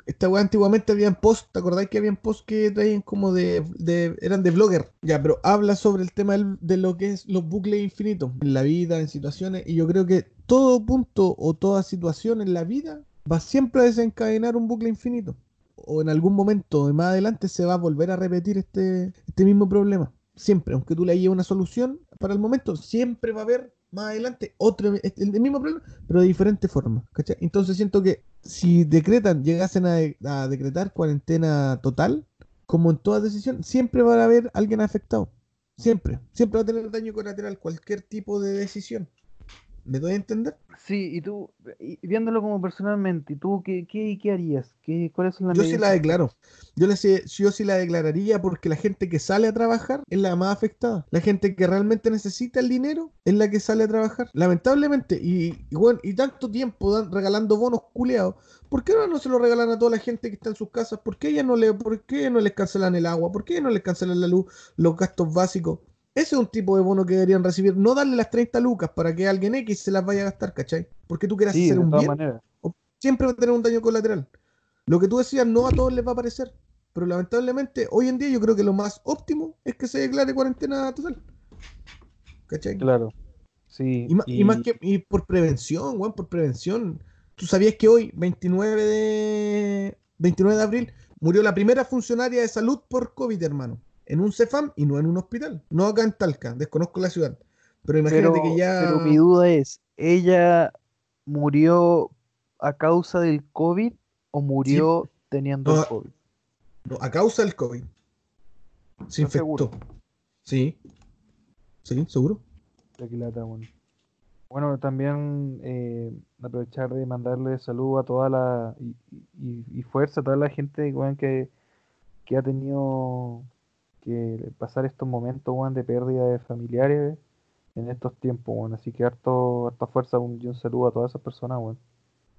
Esta weá antiguamente habían posts, ¿te acordáis que habían posts que traían como de, de- eran de blogger? Ya, pero habla sobre el tema de lo que es los bucles infinitos en la vida, en situaciones, y yo creo que todo punto o toda situación en la vida va siempre a desencadenar un bucle infinito. O en algún momento más adelante se va a volver a repetir este, este mismo problema. Siempre, aunque tú le hayas una solución, para el momento siempre va a haber más adelante otro, el, el mismo problema, pero de diferente forma. ¿cachai? Entonces siento que si decretan, llegasen a, a decretar cuarentena total, como en toda decisión, siempre va a haber alguien afectado. Siempre. Siempre va a tener daño colateral cualquier tipo de decisión. ¿Me doy a entender? Sí, y tú, y viéndolo como personalmente, ¿y tú qué, qué, qué harías? ¿Qué, ¿Cuáles son las Yo sí la declaro. Yo, le sé- yo sí la declararía porque la gente que sale a trabajar es la más afectada. La gente que realmente necesita el dinero es la que sale a trabajar. Lamentablemente, y, y, bueno, y tanto tiempo dan- regalando bonos culeados, ¿por qué no, no se lo regalan a toda la gente que está en sus casas? ¿Por qué, ella no le, ¿Por qué no les cancelan el agua? ¿Por qué no les cancelan la luz, los gastos básicos? Ese es un tipo de bono que deberían recibir. No darle las 30 lucas para que alguien X se las vaya a gastar, ¿cachai? Porque tú quieras Sí, hacer de un todas bien, maneras. siempre va a tener un daño colateral. Lo que tú decías, no a todos les va a parecer. Pero lamentablemente, hoy en día yo creo que lo más óptimo es que se declare cuarentena total. ¿Cachai? Claro. Sí. Y, y más que y por prevención, weón, por prevención. ¿Tú sabías que hoy, 29 de 29 de abril, murió la primera funcionaria de salud por COVID, hermano? En un CEFAM y no en un hospital. No acá en Talca, desconozco la ciudad. Pero imagínate pero, que ya. pero mi duda es, ¿ella murió a causa del COVID o murió teniendo No, el COVID? no, a causa del COVID. Se ¿Estás infectó. seguro? Sí. Sí, seguro. Bueno. Bueno, también eh, aprovechar de mandarle salud a toda la y, y- y fuerza a toda la gente weón, que, que ha tenido que pasar estos momentos weón, de pérdida de familiares en estos tiempos, weón. Así que harto, harta fuerza un- y un saludo a todas esas personas, weón.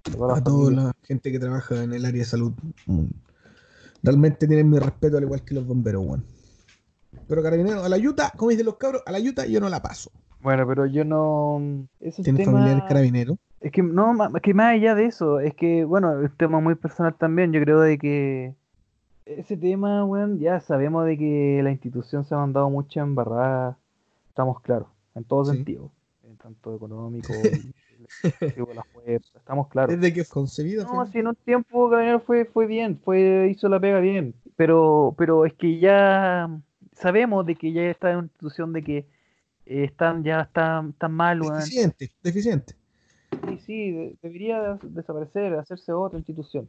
A toda la A toda familia. la gente que trabaja en el área de salud. mm, Realmente tienen mi respeto, al igual que los bomberos, weón. Pero carabineros, a la yuta, como dicen los cabros, a la yuta yo no la paso. Bueno, pero yo no. ¿Tienes familiares carabineros? Es que no, ma- que más allá de eso, es que, bueno, es un tema muy personal también, yo creo de que ese tema, weón, ya sabemos de que la institución se ha mandado mucha embarrada, estamos claros, en todo Sí. sentido, en tanto económico, de la fuerza, estamos claros. Desde que fue concebida. No, si en un tiempo Carabinero fue, fue bien, fue, hizo la pega bien, pero, pero es que ya sabemos de que ya está en una institución de que eh, están, ya están, están mal, weón. Deficiente, deficiente. Sí, sí, de- debería des- desaparecer, hacerse otra institución.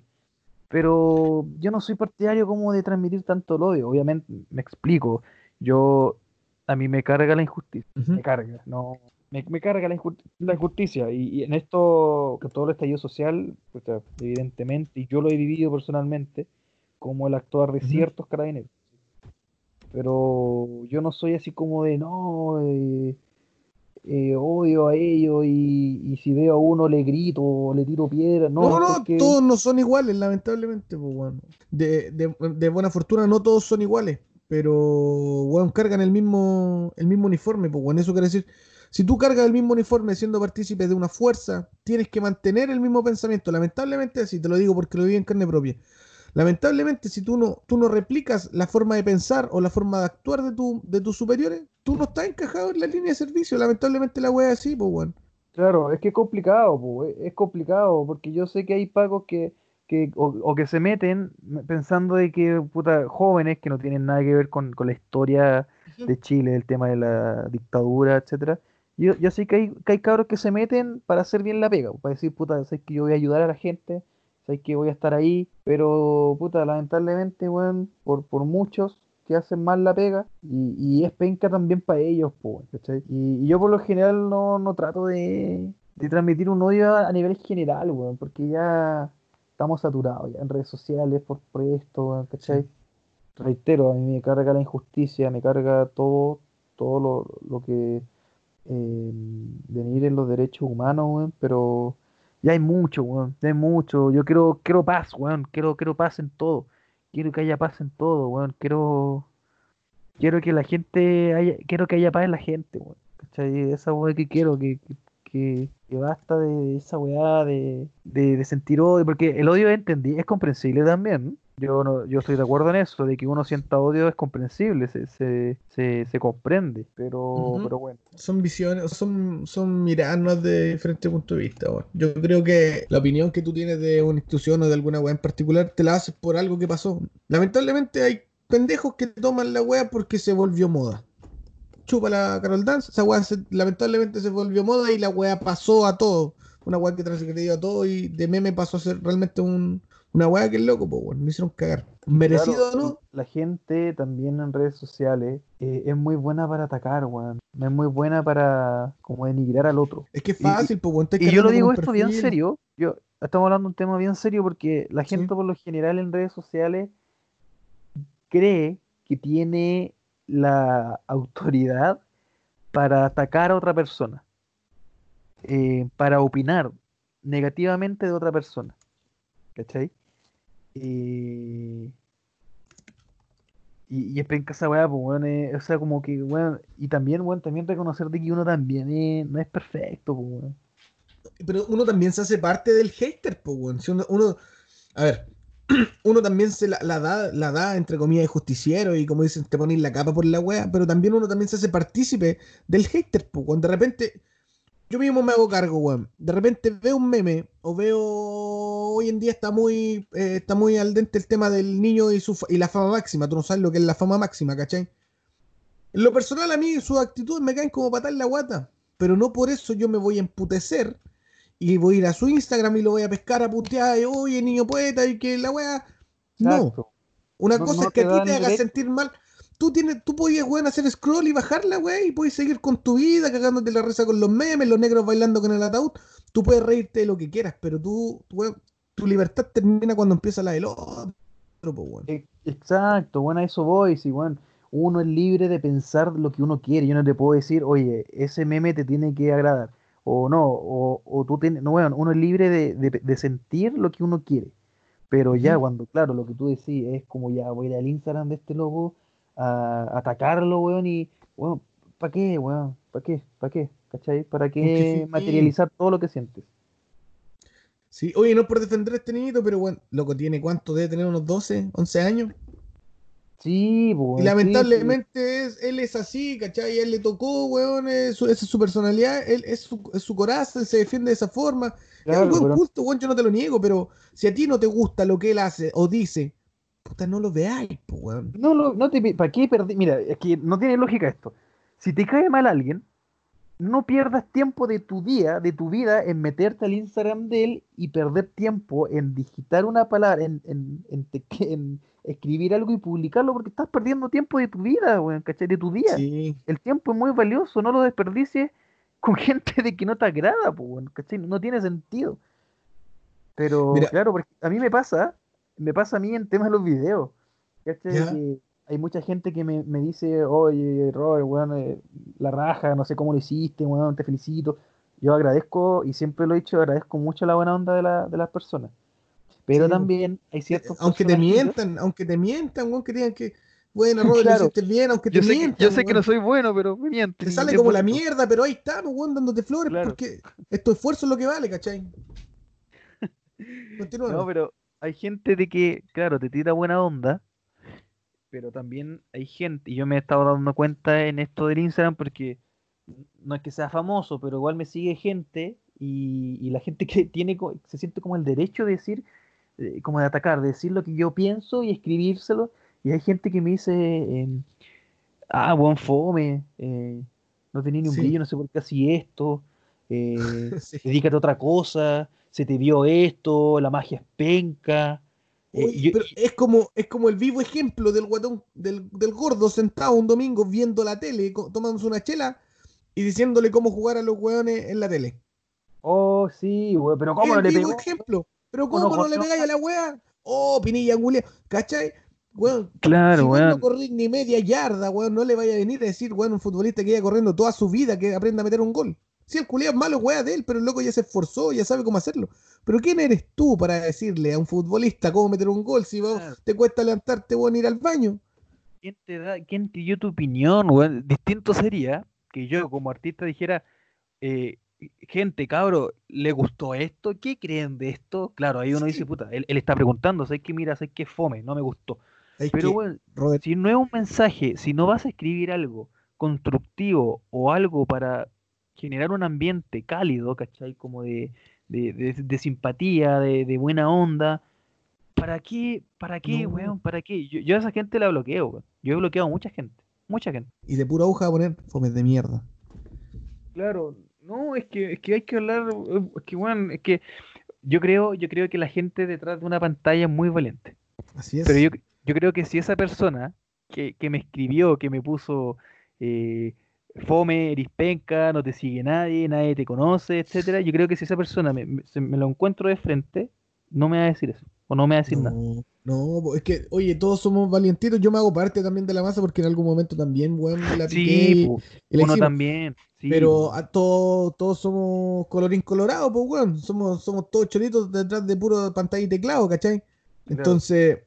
Pero yo no soy partidario como de transmitir tanto el odio. Obviamente, me explico. Yo, a mí me carga la injusticia. Me carga, no. Me, me carga la, inju- la injusticia. Y, y en esto, que todo el estallido social, puta, evidentemente, y yo lo he vivido personalmente, como el actuar de ciertos carabineros. Pero yo no soy así como de, no, eh, eh, odio a ellos y, y si veo a uno le grito o le tiro piedra. No, No, no, porque- todos no son iguales, lamentablemente, pues. De, de- de buena fortuna no todos son iguales, pero, weón, cargan el mismo, el mismo uniforme, pues, weón. Eso quiere decir, si tú cargas el mismo uniforme siendo partícipe de una fuerza, tienes que mantener el mismo pensamiento. Lamentablemente, así te lo digo porque lo viví en carne propia. Lamentablemente, si tú no, tú no replicas la forma de pensar o la forma de actuar de, tu, de tus superiores, tú no estás encajado en la línea de servicio. Lamentablemente la wea es así, pues, weón. Claro, es que es complicado, po, e- es complicado, porque yo sé que hay pagos que, que o, o que se meten pensando de que, puta, jóvenes que no tienen nada que ver con, con la historia de Chile, el tema de la dictadura, etcétera. Yo, yo sé que hay, que hay cabros que se meten para hacer bien la pega, para decir, puta, sé que yo voy a ayudar a la gente, sé que voy a estar ahí, pero, puta, lamentablemente, weón, por, por muchos que hacen mal la pega, y, y es penca también para ellos, ¿cachai? Y, y yo por lo general no, no trato de, de transmitir un odio a, a nivel general, weón, porque ya estamos saturados ya en redes sociales por, por esto, ¿cachai? Reitero, a mí me carga la injusticia, me carga todo, todo lo, lo que eh, denigren los derechos humanos, weón, pero ya hay mucho, weón, ya hay mucho. Yo quiero, quiero paz, weón, quiero, quiero paz en todo. Quiero que haya paz en todo, weón. Quiero, quiero que la gente haya, quiero que haya paz en la gente, weón. ¿Cachai? Esa weá que quiero, que, que, que, basta de esa weá de, de, de sentir odio, porque el odio entendí, es comprensible también. Yo no, yo estoy de acuerdo en eso, de que uno sienta odio es comprensible, se, se, se, se comprende, pero, pero bueno. son visiones, son, son miradas de diferentes puntos de vista. weón. Yo creo que la opinión que tú tienes de una institución o de alguna weá en particular te la haces por algo que pasó. Lamentablemente hay pendejos que toman la weá porque se volvió moda. Chupa la Carol Dance, esa weá se- lamentablemente se volvió moda y la weá pasó a todo. Una weá que transgredió a todo y de meme pasó a ser realmente un, una weá que es loco, pues weón. Me hicieron cagar. ¿Merecido Claro, o no? La gente también en redes sociales eh, es muy buena para atacar, weón. Es muy buena para como denigrar al otro. Es que es fácil, pues Y yo lo digo esto bien serio. Yo estamos hablando de un tema bien serio porque la Sí. gente por lo general en redes sociales cree que tiene la autoridad para atacar a otra persona, eh, para opinar negativamente de otra persona. ¿Cachai? Y, y es penca esa weá, pues, weón, eh, o sea, como que, weón, y también, weón, también reconocer de que uno también no es perfecto, pues, weón. Pero uno también se hace parte del hater, pues, weón. Uno, a ver, uno también se la, da, la da, entre comillas, de justiciero y como dicen, te ponen la capa por la wea, pero también uno también se hace partícipe del hater, pues, weón. De repente, yo mismo me hago cargo, weón. De repente veo un meme o veo, hoy en día está muy, eh, está muy al dente el tema del niño y, su, y la fama máxima. Tú no sabes lo que es la fama máxima, ¿cachai? En lo personal, a mí sus actitudes me caen como patar la guata. Pero no por eso yo me voy a emputecer y voy a ir a su Instagram y lo voy a pescar a putear. y, Oye, niño poeta, y que la wea. No. Una No- cosa no es que a ti te haga sentir mal. Tú, tienes, tú podías, weón, hacer scroll y bajarla, weón, y puedes seguir con tu vida, cagándote la risa con los memes, los negros bailando con el ataúd. Tú puedes reírte de lo que quieras, pero tú, weón, tu libertad termina cuando empieza la del otro, pues, weón. Exacto, bueno, a eso voy, sí, bueno, uno es libre de pensar lo que uno quiere, yo no te puedo decir, oye, ese meme te tiene que agradar, o no, o, o tú tienes, no, bueno, uno es libre de, de- de sentir lo que uno quiere, pero ya cuando, claro, lo que tú decís es como ya voy a ir al Instagram de este loco a atacarlo, weón, y, bueno, ¿para qué, weón? ¿Para qué? ¿Para qué? ¿Cachai? ¿Para qué sí. materializar todo lo que sientes? Sí, oye, no es por defender a este niñito, pero bueno, loco, tiene cuánto, debe tener unos 12, 11 años. Sí, pues, Y lamentablemente es, él es así, ¿cachai? Él le tocó, weón, es su- esa es su personalidad, él es su, es su coraza, él se defiende de esa forma. es un buen culto, weón, yo no te lo niego, pero si a ti no te gusta lo que él hace o dice, puta, no lo veáis, pues, weón. No, lo- no te, ¿para qué perdí? Mira, es que no tiene lógica esto. Si te cae mal alguien, no pierdas tiempo de tu día, de tu vida, en meterte al Instagram de él y perder tiempo en digitar una palabra, en, en, en te- en escribir algo y publicarlo, porque estás perdiendo tiempo de tu vida, weón, ¿cachai? De tu día. Sí, El tiempo es muy valioso, no lo desperdicies con gente de que no te agrada, pues, weón, ¿cachai? No tiene sentido. Pero, Mira. claro, porque a mí me pasa, me pasa a mí en temas de los videos, ¿cachai? Que hay mucha gente que me, me dice, oye, Robert, weón, eh, la raja, no sé cómo lo hiciste, weón, te felicito. Yo agradezco, y siempre lo he dicho, agradezco mucho la buena onda de, la- de las personas. Pero Sí, también hay ciertos aunque te mientan, aunque te mientan, weón, que digan que, bueno, Robert, Claro. lo hiciste bien, aunque te sé, mientan, yo sé que no soy bueno, pero me mienten. Te sale como la mierda, pero ahí estamos, weón, dándote flores, Claro. porque es tu esfuerzo lo que vale, ¿cachai? Continúa. No, pero hay gente de que, claro, te tira buena onda, pero también hay gente, y yo me he estado dando cuenta en esto del Instagram porque no es que sea famoso, pero igual me sigue gente y, y la gente que tiene, se siente como el derecho de decir, eh, como de atacar, de decir lo que yo pienso y escribírselo, y hay gente que me dice, em, ah, buen fome, eh, no tenía ni un Sí. brillo, no sé por qué así esto, eh, Sí. dedícate a otra cosa, se te vio esto, la magia es penca. Oye, y yo- pero es como, es como el vivo ejemplo del guatón, del, del gordo sentado un domingo viendo la tele, tomándose una chela y diciéndole cómo jugar a los hueones en la tele. oh, sí, güey, pero ¿cómo no el le vivo pegó? ejemplo. Pero ¿Cómo no ¿cómo no le pegáis a la wea? Oh, Pinilla Julia, ¿cachai? Weón, Claro, si weón. no corrís ni media yarda, weón, no le vaya a venir a decir, weón, un futbolista que lleva corriendo toda su vida que aprenda a meter un gol. Si el culiado es malo, weá de él, pero el loco ya se esforzó, ya sabe cómo hacerlo. Pero ¿quién eres tú para decirle a un futbolista cómo meter un gol si vos te cuesta levantarte, weón, ir al baño? ¿Quién te da, quién te dio tu opinión, weón? Distinto sería que yo como artista dijera, eh, gente, cabro, ¿le gustó esto? ¿Qué creen de esto? Claro, ahí uno Sí. dice, puta, él, él está preguntando, ¿sabes qué? Mira, ¿sabes qué? Fome, no me gustó. Es Pero, que, Robert, si no es un mensaje, si no vas a escribir algo constructivo o algo para generar un ambiente cálido, ¿cachai? Como de, de, de- de simpatía, de, de buena onda, ¿para qué? ¿Para qué, No. weón? ¿Para qué? Yo, yo a esa gente la bloqueo, weón. Yo he bloqueado a mucha gente, mucha gente. y de pura aguja a poner fomes de mierda. Claro, no, es que, es que hay que hablar, eh, es que, weón, es que yo creo, yo creo que la gente detrás de una pantalla es muy valiente. Así es. Pero yo, yo creo que si esa persona que, que me escribió, que me puso eh, fome, eres penca, no te sigue nadie, nadie te conoce, etcétera, yo creo que si esa persona me, me- lo encuentro de frente, no me va a decir eso, o no me va a decir nada. No, es que, oye, todos somos valientitos. Yo me hago parte también de la masa porque en algún momento también, weón, me la piqué Sí, y- po, y la uno también, sí, Pero a todos, todos somos colorín colorado, pues, weón. Somos, somos todos choritos detrás de puro pantalla y teclado, ¿cachai? Claro. Entonces,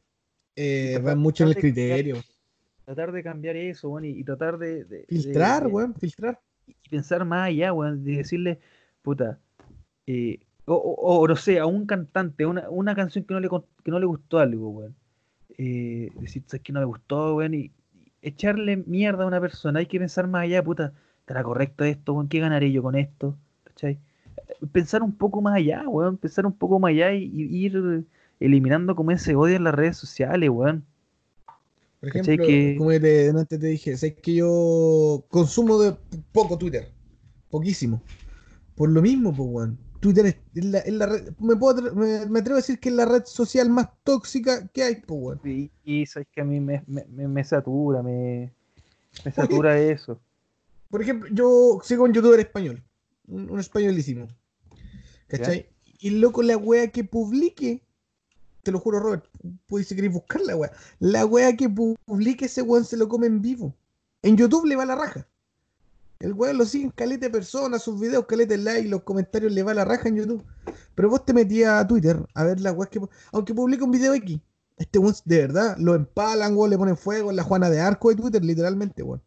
eh, va mucho en el criterio. Tratar de cambiar eso, weón, y, y tratar de, Filtrar, de- weón, filtrar. y pensar más allá, weón, de decirle, puta, eh, o, o- o no sé, a un cantante, una, una canción que no le, que no le gustó algo, weón. Eh, decir, sabes que no me gustó, weón, y, y echarle mierda a una persona, hay que pensar más allá, puta, ¿estará correcto esto, weón? ¿Qué ganaré yo con esto? ¿Cachai? Pensar un poco más allá, weón, pensar un poco más allá y, y ir eliminando como ese odio en las redes sociales, weón. Por ¿Cachai ejemplo, que- como te, antes te dije, sé que yo consumo de poco Twitter, poquísimo. Por lo mismo, pues, weón. Twitter es, es la, es la red, me, puedo me, me atrevo a decir que es la red social más tóxica que hay, pues, weón. Y, y sabes que a mí me, me, satura, me, satura eso. Por ejemplo, yo sigo un youtuber español, un, un españolísimo. ¿Cachai? Y loco, la wea que publique, te lo juro, Robert, puedes si queréis buscar la wea. La wea que pu- publique ese weón se lo come en vivo. En YouTube le va la raja. El weón lo siguen calete de personas, sus videos, calete de like, los comentarios le va la raja en YouTube. Pero vos te metías a Twitter a ver la weas que. Aunque publica un video X, este weón de verdad lo empalan, weón, le ponen fuego en la Juana de Arco de Twitter, literalmente, weón.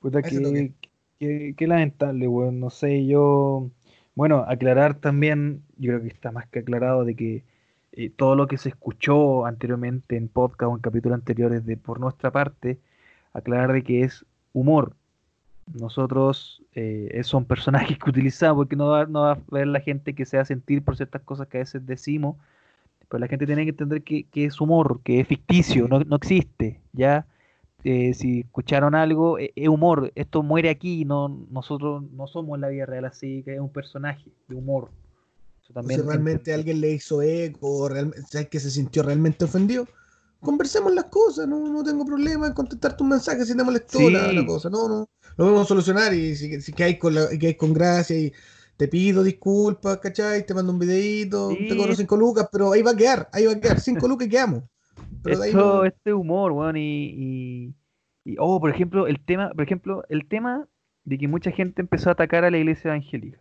Puta, que, que, que lamentable, weón. No sé, yo. Bueno, aclarar también, yo creo que está más que aclarado de que eh, todo lo que se escuchó anteriormente en podcast o en capítulos anteriores de por nuestra parte, aclarar de que es humor. Nosotros eh, son personajes que utilizamos, porque no va, no va a ver la gente que se va a sentir por ciertas cosas que a veces decimos, pero la gente tiene que entender que, que es humor, que es ficticio, no, no existe, ¿ya? Eh, si escucharon algo, e- es humor, esto muere aquí, no, nosotros no somos la vida real así, que es un personaje de humor. Eso O también si realmente alguien le hizo eco, o ¿sabes que se sintió realmente ofendido? Conversemos las cosas, no, no tengo problema en contestarte un mensaje si te molestó Sí. la, la cosa, no, no, lo vamos a solucionar y si, si caes con, la, con gracia y te pido disculpas, ¿cachai? Te mando un videito, Sí. te cobro cinco lucas, pero ahí va a quedar, ahí va a quedar, cinco lucas y quedamos. Pero de ahí Esto, no- este humor, weón, y, y, y- oh, por ejemplo, el tema, por ejemplo, el tema de que mucha gente empezó a atacar a la iglesia evangélica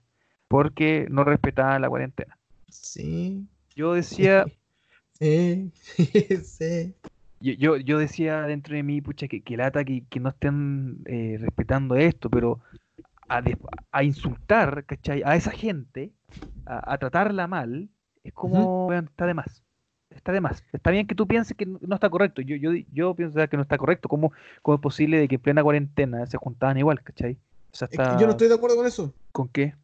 porque no respetaban la cuarentena. Sí, Yo decía, sí, sí. yo, yo, yo decía dentro de mí, pucha, que, que lata que, que no estén eh, respetando esto, pero a, a insultar, ¿cachai? A esa gente, a, a tratarla mal, es como, está de más. Está de más. Está bien que tú pienses que no está correcto. Yo, yo, yo pienso que no está correcto. ¿Cómo, cómo es posible de que en plena cuarentena se juntaban igual, ¿cachai? O sea, Es que yo no estoy de acuerdo con eso. ¿Con qué?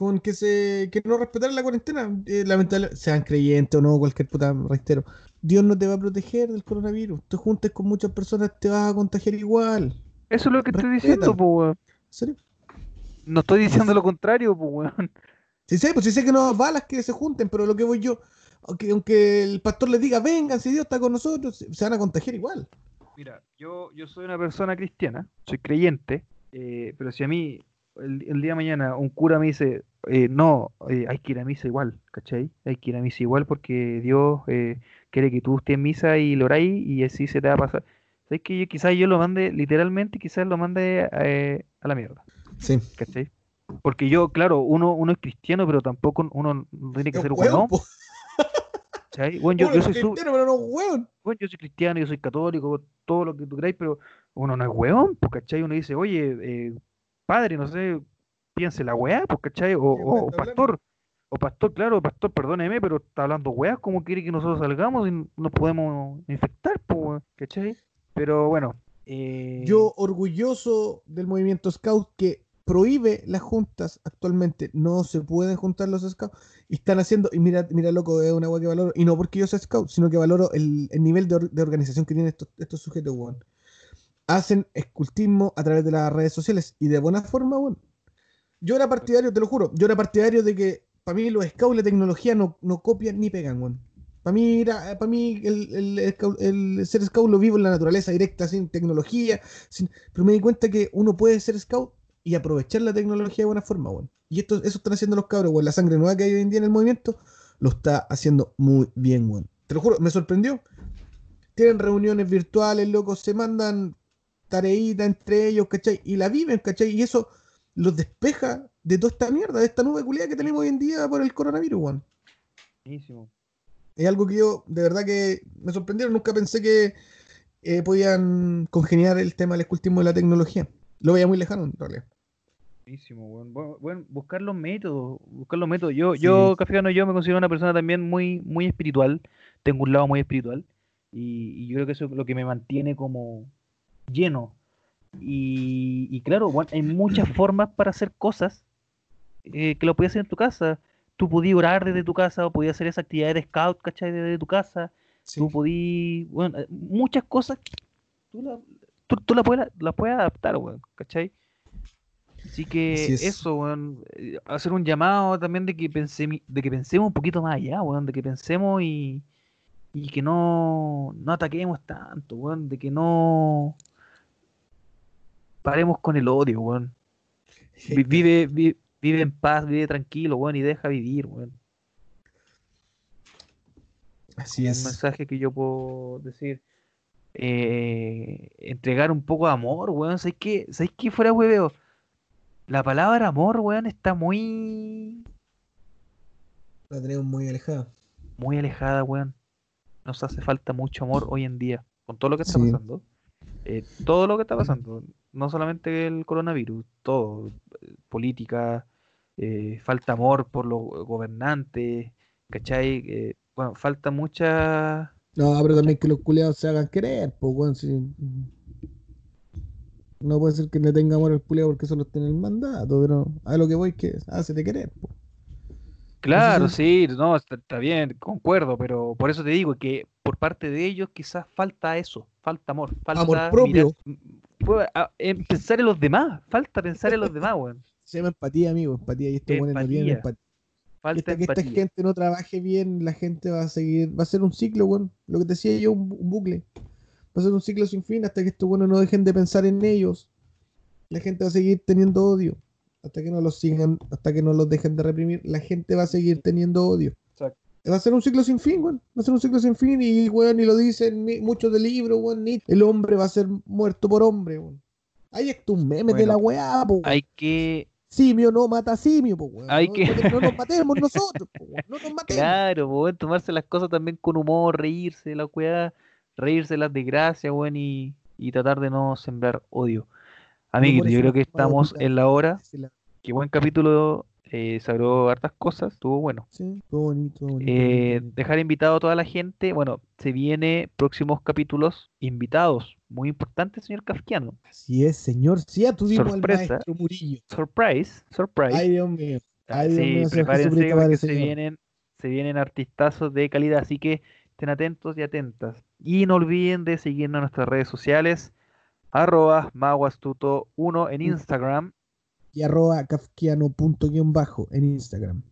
Con que se que no respetaran la cuarentena, eh, lamentable, sean creyentes o no, cualquier puta, reitero. Dios no te va a proteger del coronavirus. Te juntes con muchas personas, te vas a contagiar igual. Eso es lo que estoy Respeta. diciendo, pues, weón. ¿En serio? No estoy diciendo lo contrario, pues, weón. Sí sé, pues sí sé que no balas que se junten, pero lo que voy yo, aunque, aunque el pastor les diga, vengan, si Dios está con nosotros, se se van a contagiar igual. Mira, yo, yo soy una persona cristiana, soy creyente, eh, pero si a mí el, el día de mañana un cura me dice, eh, no, eh, hay que ir a misa igual, ¿cachai? Hay que ir a misa igual porque Dios eh, quiere que tú estés en misa y lo oráis y así se te va a pasar. ¿Sabes que yo, quizás yo lo mande literalmente, quizás lo mande eh, a la mierda, Sí. ¿cachai? Porque yo, claro, uno, uno es cristiano, pero tampoco uno no tiene que Es ser hueón, weón, po. ¿cachai? Bueno, yo, soy su- cristiano, pero no hueón. bueno, yo soy cristiano, yo soy católico, todo lo que tú queráis, pero uno no es pues, ¿cachai? Uno dice, oye, eh, padre, no sé, piense la weá, pues, ¿cachai? O, ¿Qué o- weá o pastor, o pastor, claro, pastor, perdóneme, pero está hablando weá, ¿cómo quiere que nosotros salgamos y nos podemos infectar, pues? ¿cachai? Pero bueno, eh, Yo orgulloso del movimiento Scout que prohíbe las juntas actualmente. No se pueden juntar los Scouts. Y están haciendo, y mira, mira loco, es una agua que valoro. Y no porque yo sea Scout, sino que valoro el, el nivel de, or- de organización que tienen estos, estos sujetos, weón. Hacen escultismo a través de las redes sociales y de buena forma, weón. Yo era partidario, te lo juro, yo era partidario de que para mí los Scouts la tecnología no, no copian ni pegan, weón. Para mí, era- para mí el, el, ser scout lo vivo en la naturaleza directa, sin tecnología, sin- pero me di cuenta que uno puede ser scout y aprovechar la tecnología de buena forma, weón. Y esto, eso están haciendo los cabros, weón. La sangre nueva que hay hoy en día en el movimiento lo está haciendo muy bien, weón. Te lo juro, me sorprendió. Tienen reuniones virtuales, locos, se mandan tareitas entre ellos, ¿cachai? Y la viven, ¿cachai? Y eso los despeja de toda esta mierda, de esta nube culiada que tenemos hoy en día por el coronavirus, weón. buenísimo. Es algo que yo, de verdad que me sorprendieron. Nunca pensé que eh, podían congeniar el tema del escultismo y la tecnología. Lo veía muy lejano, en realidad. Buenísimo, weón. Bu- Bueno, buscar los métodos, buscar los métodos. Yo, yo, Sí. Café yo me considero una persona también muy, muy espiritual. Tengo un lado muy espiritual. Y, y yo creo que eso es lo que me mantiene como lleno. Y, y claro, bueno, hay muchas formas para hacer cosas eh, que lo podías hacer en tu casa. Tú podías orar desde tu casa o podías hacer esa actividad de scout, ¿cachai? Desde tu casa. Sí. Tú podías, bueno, eh, muchas cosas tú la, tú, tú la puedes, la puedes adaptar, weón, ¿cachai? Así que Así es. eso, weón, eh, hacer un llamado también de que pensemos, de que pensemos un poquito más allá, weón, de que pensemos y, y que no, no ataquemos tanto, weón, de que no paremos con el odio, weón. Vi- Vive, vi- vive en paz, vive tranquilo, weón, y deja vivir, weón. Así un es. mensaje que yo puedo decir. eh, entregar un poco de amor, weón. ¿Sabes qué? ¿Sabes qué fuera hueveo? La palabra amor, weón, está muy, La tenemos muy alejada. muy alejada, weón. Nos hace falta mucho amor hoy en día, con todo lo que está Sí. pasando. Eh, todo lo que está pasando, no solamente el coronavirus, todo, eh, política, eh, falta amor por los gobernantes, ¿cachai? Eh, bueno, falta mucha No, pero también que los culiados se hagan querer, pues, weón. si- No puede ser que le tenga amor al culiado porque solo en el mandato, pero a lo que voy es que hácete querer, pues. Claro, sí- sí, no, está, está bien, concuerdo, pero por eso te digo que por parte de ellos quizás falta eso, falta amor, falta Amor propio. mirar- a- en pensar en los demás, falta pensar en los demás, weón. Se llama empatía, amigo, empatía. Y estos weones no tienen Empatía. empatía. Falta Hasta que esta empatía. gente no trabaje bien, la gente va a seguir, va a ser un ciclo, weón. Lo que te decía yo, un, un bucle. Va a ser un ciclo sin fin hasta que estos buenos no dejen de pensar en ellos. La gente va a seguir teniendo odio. Hasta que no los sigan, hasta que no los dejen de reprimir, la gente va a seguir teniendo odio. Va a ser un ciclo sin fin, weón. Va a ser un ciclo sin fin. Y, weón, y lo dicen ni- muchos del libro, weón. ni- El hombre va a ser muerto por hombre, weón. Hay hasta un meme de Bueno, la weá, po, weón. Hay que, Simio no mata simio, po, weón. Hay no, que- no- no nos matemos nosotros, po, weón. No nos matemos. claro, weón, tomarse las cosas también con humor, reírse de la weá, reírse de las desgracias, weón, y, y tratar de no sembrar odio. Amiguito, por yo creo que a estamos en la hora. Qué buen capítulo, eh, se habló hartas cosas, estuvo bueno. sí, todo bonito, bonito, Eh, bonito. dejar invitado a toda la gente. Bueno, se viene próximos capítulos invitados. Muy importante, señor Kafkiano. Así es, señor. Sí, ya tuvimos Sorpresa. al maestro Murillo. Surprise, surprise. Ay, Dios mío. Ay, Dios sí, mío, prepárense porque se vienen, se vienen artistazos de calidad, así que estén atentos y atentas. Y no olviden de seguirnos en nuestras redes sociales, arroba maguastuto1 en. Instagram. Y arroba kafkiano punto guion bajo en Instagram.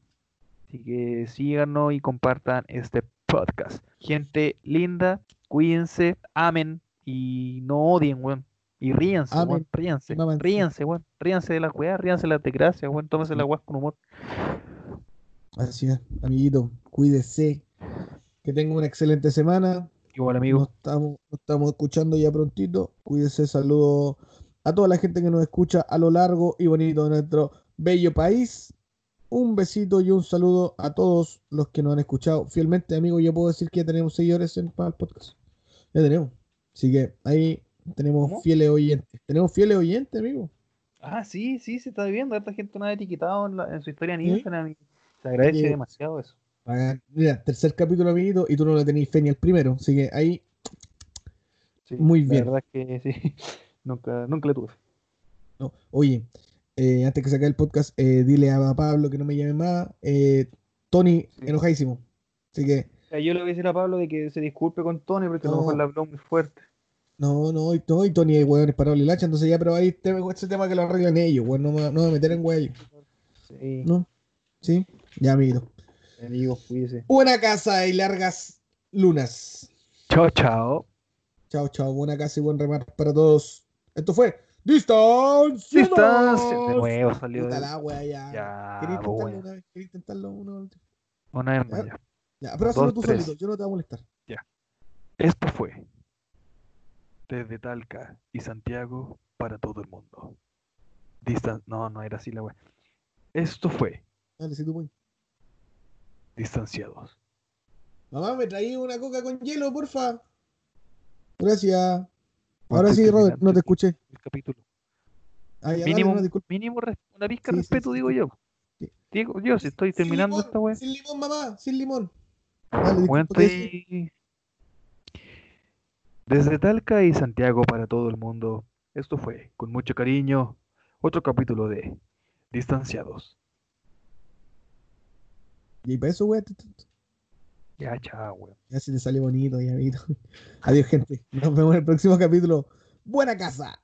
Así que síganos y compartan este podcast. Gente linda, cuídense, amen y no odien, weón. Y ríanse, weón, ríanse, ríanse, weón. Ríanse de las weas, ríanse de las desgracias, weón. Tómense las weas con humor. Así es, amiguito. Cuídese. Que tenga una excelente semana. Igual, Nos amigo. estamos, nos estamos escuchando ya prontito. Cuídese, saludo a toda la gente que nos escucha a lo largo y bonito de nuestro bello país. Un besito y un saludo a todos los que nos han escuchado fielmente, amigo. Yo puedo decir que ya tenemos seguidores en el podcast. Ya tenemos. Así que ahí tenemos ¿Cómo? fieles oyentes. Tenemos fieles oyentes, amigo. Ah, sí, sí, se está viendo. Esta gente nos ha etiquetado en, la- en su historia en Sí. Instagram. Se agradece Sí. demasiado eso. Mira, tercer capítulo, amiguito, y tú no le tenéis fe ni al primero. Así que ahí, Sí, Muy la bien. verdad es que sí. Nunca, nunca le tuve. no. Oye, eh, antes que saque el podcast, eh, dile a Pablo que no me llame más. Eh, Tony, Sí. enojadísimo. Así que, yo le voy a decir a Pablo de que se disculpe con Tony porque a lo No. mejor le habló muy fuerte. no, no, y- no, y Tony es weón, es para y lacha. Entonces ya, pero ahí te- ese tema que lo arreglan ellos, weón. No me, no me a meter en weón. Sí, ¿No? ¿Sí? Ya, amiguito. amigos, cuídese. Buena casa y largas lunas. Chao, chao. Chao, chao. Buena casa y buen remate para todos. Esto fue Distancia. Distancia. De nuevo salió. De- la ya. Ya, ¿Quería intentarlo bueno. una vez? ¿Quería intentarlo una vez? Una vez más Ya. ya. Ya, pero hazlo tú tres. solito, yo no te voy a molestar. Esto fue desde Talca y Santiago para todo el mundo. Distan no, no era así la wea. Esto fue Dale, si tú puedes. Distanciados. Mamá, me traí una coca con hielo, porfa. Gracias. Ahora sí, Robert, no te escuché. El capítulo. Ah, dale, Mínimo, no, una pizca de Sí, respeto, sí, digo yo. Sí. Digo yo, si estoy terminando limón, esta weá. Sin limón, mamá, sin limón. Dale, Bueno. Desde Talca y Santiago para todo el mundo, esto fue, con mucho cariño, otro capítulo de Distanciados. Y para eso, güey, Ya, chao, weón. ya se te sale bonito, ya. Adiós, gente. Nos vemos en el próximo capítulo. Buena casa.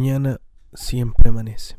Mañana siempre amanece.